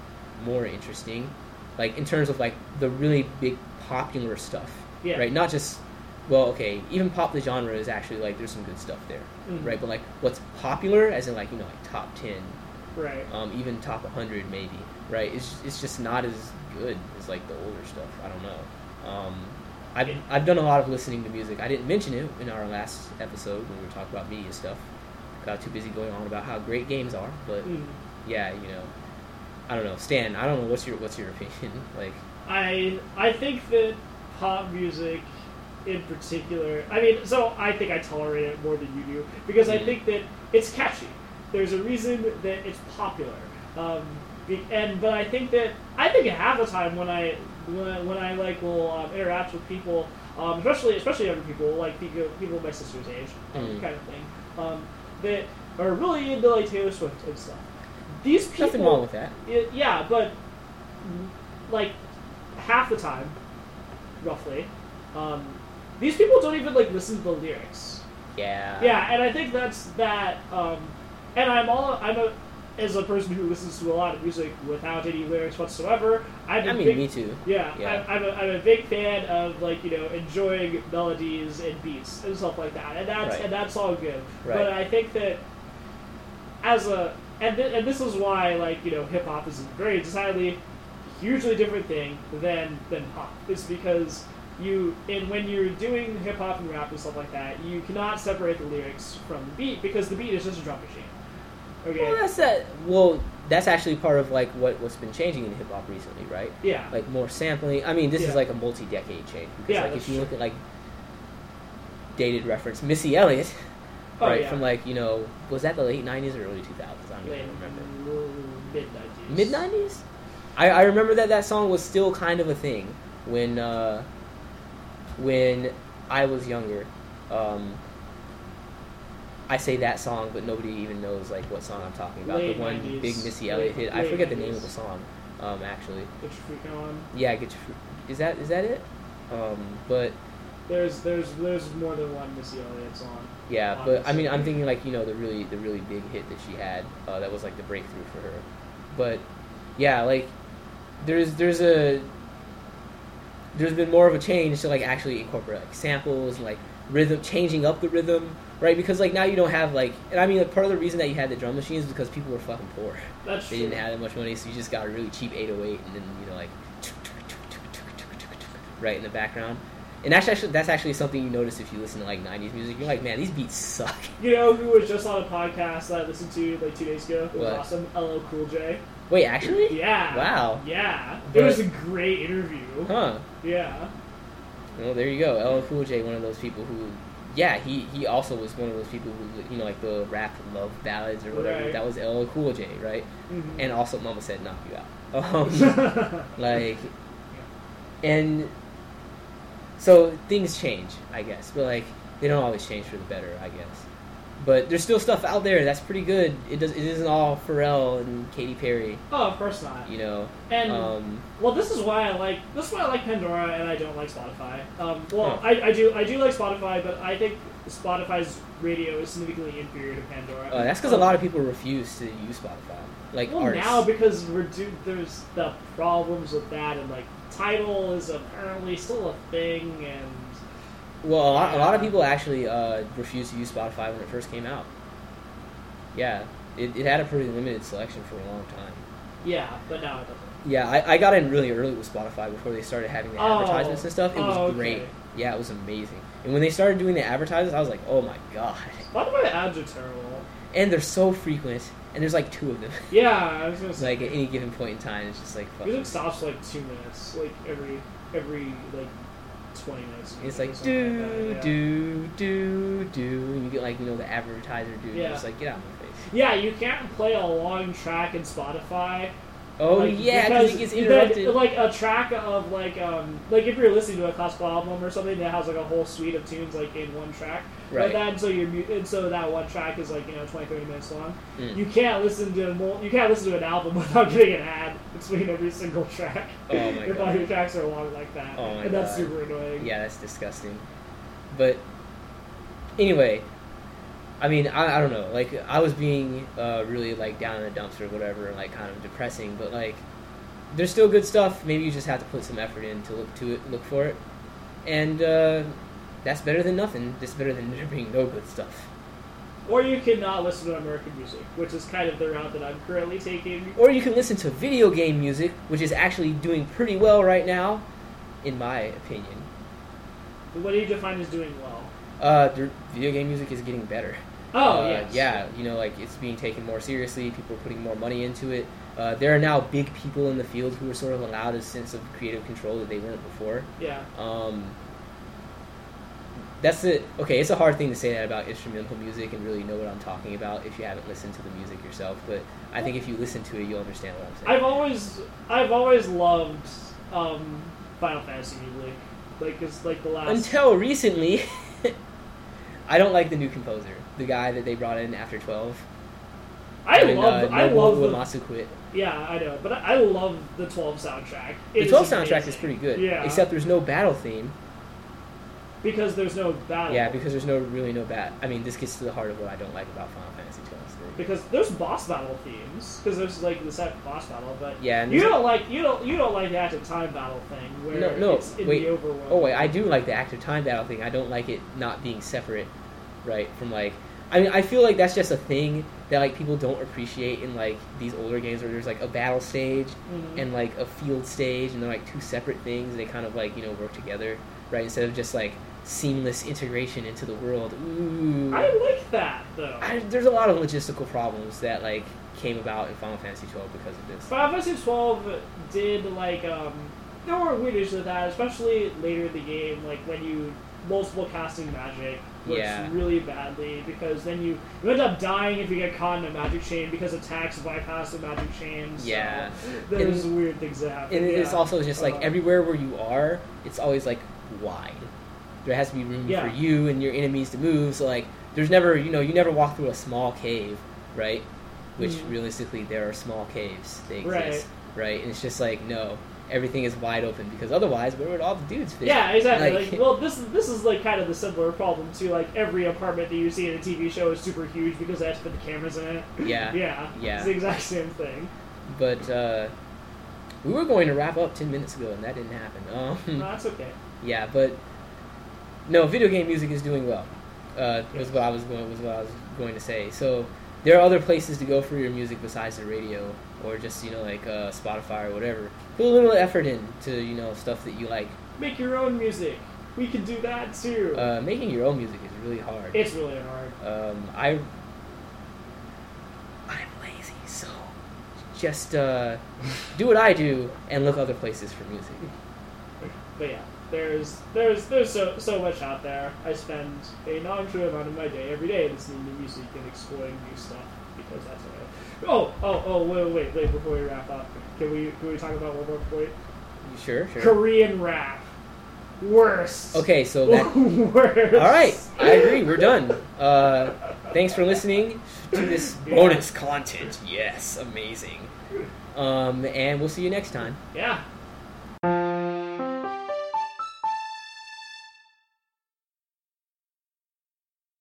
more interesting, like in terms of like the really big popular stuff, Yeah. right? Not just well, okay, even pop the genre is actually like there's some good stuff there, Mhm. right? But like what's popular, as in like you know like top ten, Right. um, even top 100 maybe, right? It's it's just not as good as like the older stuff. I don't know. Um, I've I've done a lot of listening to music. I didn't mention it in our last episode when we were talking about media stuff. Got too busy going on about how great games are, but Mm. yeah, you know, I don't know. Stan, I don't know what's your what's your opinion? Like, I I think that pop music in particular I mean so I think I tolerate it more than you do because I Mhm. think that it's catchy. There's a reason that it's popular. Um, and but I think that I think half the time when I when I, when I like will um, interact with people, um, especially especially younger people like people people my sister's age, Mhm. kind of thing. Um, that are really into like Taylor Swift and stuff. These people, Nothing wrong with that. Yeah, but like half the time, roughly, um, these people don't even like listen to the lyrics. Yeah. Yeah, and I think that's that. Um, and I'm all I'm a as a person who listens to a lot of music without any lyrics whatsoever. I'm a I mean, big, me too. yeah, Yeah. I'm, I'm, a, I'm a big fan of like you know enjoying melodies and beats and stuff like that, and that's Right. and that's all good. Right. But I think that as a and th- and this is why like you know hip hop is a very decidedly hugely different thing than than pop. It's because you and when you're doing hip hop and rap and stuff like that, you cannot separate the lyrics from the beat because the beat is just a drum machine. Okay. Well, that's that. Well, that's actually part of like what what's been changing in hip hop recently, right? yeah. Like more sampling. I mean, this Yeah. is like a multi-decade change because Yeah, like if you look at like dated reference Missy Elliott, Oh, right yeah. from like you know was that the late '90s or early 2000s? I don't Late- even remember. Mid nineties. Mid '90s. I, I remember that that song was still kind of a thing when uh, when I was younger. Um, I say that song, but nobody even knows like what song I'm talking about. Late the one 90s. big Missy Elliott hit. I forget the name of the song. Um, actually, Get your freak on. yeah, get your. Is that is that it? Um, but There's there's there's more than one Missy Elliott song. yeah, but I mean, I'm thinking like you know the really the really big hit that she had. Uh, that was like the breakthrough for her. But yeah, like there's there's a there's been more of a change to like actually incorporate like samples and like rhythm, changing up the rhythm, right? Because like now you don't have like, and I mean like part of the reason that you had the drum machines is because people were fucking poor. That's They true. didn't have that much money, so you just got a really cheap 808 and then you know like right in the background. And that's actually that's actually something you notice if you listen to like '90s music. You're like, man, these beats suck. You know who was just on a podcast that I listened to like two days ago? It was What? awesome. LL Cool J. Wait, actually? Yeah. Wow. Yeah. But- it was a great interview. Huh. Yeah. Well, there you go. LL Cool J, one of those people who, yeah, he he also was one of those people who, you know, like the rap love ballads or whatever. Right. That was LL Cool J, right? Mhm. And also, Mama said, "Knock you out." Um, like, and so things change, I guess, but like they don't always change for the better, I guess. But there's still stuff out there that's pretty good. It does. It isn't all Pharrell and Katy Perry, oh, of course not. you know. And Um, well, this is why I like this is why I like Pandora and I don't like Spotify. Um, well. I, I do I do like Spotify, but I think Spotify's radio is significantly inferior to Pandora. uh, that's because a lot of people refuse to use Spotify, like well artists. now because we're do, there's the problems with that and like Tidal is apparently still a thing and Well, a lot, a lot of people actually uh, refused to use Spotify when it first came out. Yeah, it, it had a pretty limited selection for a long time. yeah, but now it doesn't. Yeah, I, I got in really early with Spotify before they started having the Oh. advertisements and stuff. It was Oh, okay. great. Yeah, it was amazing. And when they started doing the advertisements, I was like, oh my god. By the way, ads are terrible. And they're so frequent, and there's like two of them. Yeah, I was gonna say. like at any given point in time, it's just like fucking. Music stops like two minutes, like every every like twenty minutes. It's like do like that, yeah. do do do, and you get like you know the advertiser dude. Yeah. Just like get out of my face. Yeah, you can't play a long track in Spotify. Oh like, yeah, because it gets interrupted. Like a track of like um like if you're listening to a classical album or something that has like a whole suite of tunes like in one track. Right. But then so your and so that one track is like you know 20, 30 minutes long. Mm. You can't listen to you can't listen to an album without getting an ad between every single track. Oh my if all God. your tracks are long like that. Oh my and that's super annoying. Yeah, that's disgusting. But anyway, I mean, I, I don't know. Like, I was being uh, really like down in the dumps or whatever, and like kind of depressing. But like, there's still good stuff. Maybe you just have to put some effort in to look to it, look for it, and uh, that's better than nothing. That's better than there being no good stuff. Or you cannot listen to American music, which is kind of the route that I'm currently taking. Or you can listen to video game music, which is actually doing pretty well right now, in my opinion. What do you define as doing well? Uh, video game music is getting better. Oh, Uh, yes. yeah, you know, like it's being taken more seriously. People are putting more money into it. Uh, there are now big people in the field who are sort of allowed a sense of creative control that they weren't before. Yeah. Um, that's it. Okay, it's a hard thing to say that about instrumental music and really know what I'm talking about if you haven't listened to the music yourself. But I think if you listen to it, you'll understand what I'm saying. I've always, I've always loved um, Final Fantasy music. Like it's like the last. Until recently, I don't like the new composer, the guy that they brought in after twelve. I when, love. uh, I love the. Uematsu quit. Yeah, I know, but I, I love the 12 soundtrack. The twelve is soundtrack is pretty good. Yeah, Except there's no battle theme. because there's no battle. Yeah, because there's no really no bat. I mean, this gets to the heart of what I don't like about Final Fantasy twelve. because there's boss battle themes. Because there's like the set boss battle, but Yeah, you don't like you don't you don't like the active time battle thing where No, no, it's in wait. the overworld. Oh wait, I do like the active time battle thing. I don't like it not being separate, right? From like, I mean, I feel like that's just a thing that like people don't appreciate in like these older games where there's like a battle stage Mhm. and like a field stage, and they're like two separate things. And they kind of like you know work together, right? Instead of just like seamless integration into the world. Ooh, I like that though. I, there's a lot of logistical problems that like came about in Final Fantasy 12 because of this. Final Fantasy 12 did like um there were weird issues with that, especially later in the game, like when you multiple casting magic works Yeah. really badly because then you, you end up dying if you get caught in a magic chain because attacks bypass the magic chain. So Yeah. there's And- weird things that happen. And it's also just like Uh, everywhere where you are, it's always like wide. There has to be room Yeah. for you and your enemies to move. So like, there's never you know you never walk through a small cave, right? Which Mhm. realistically there are small caves. They Right. exist, right? And it's just like no, everything is wide open because otherwise where would all the dudes fit? Yeah, exactly. Like- Like, well, this is this is like kind of the similar problem to like every apartment that you see in a TV show is super huge because they have to put the cameras in it. Yeah. yeah, Yeah. It's the exact same thing. But uh, we were going to wrap up ten minutes ago and that didn't happen. Um, No, that's okay. Yeah, but no, video game music is doing well. Uh, was what I was going was what I was going to say. So there are other places to go for your music besides the radio or just you know like uh, Spotify or whatever. Put a little effort in to you know stuff that you like. Make your own music. We can do that too. Uh, making your own music is really hard. it's really hard. Um, I I'm lazy, so just uh, do what I do and look other places for music. But yeah, there's there's there's so so much out there. I spend a non-true amount of my day every day listening to music and exploring new stuff because that's what I. Oh oh oh wait wait wait before we wrap up, can we can we talk about one more point? Sure? Sure. Korean rap, worst. Okay, so that worst. All right, I agree. We're done. Uh, thanks for listening to this bonus content. Yes, amazing. Um, and we'll see you next time. Yeah.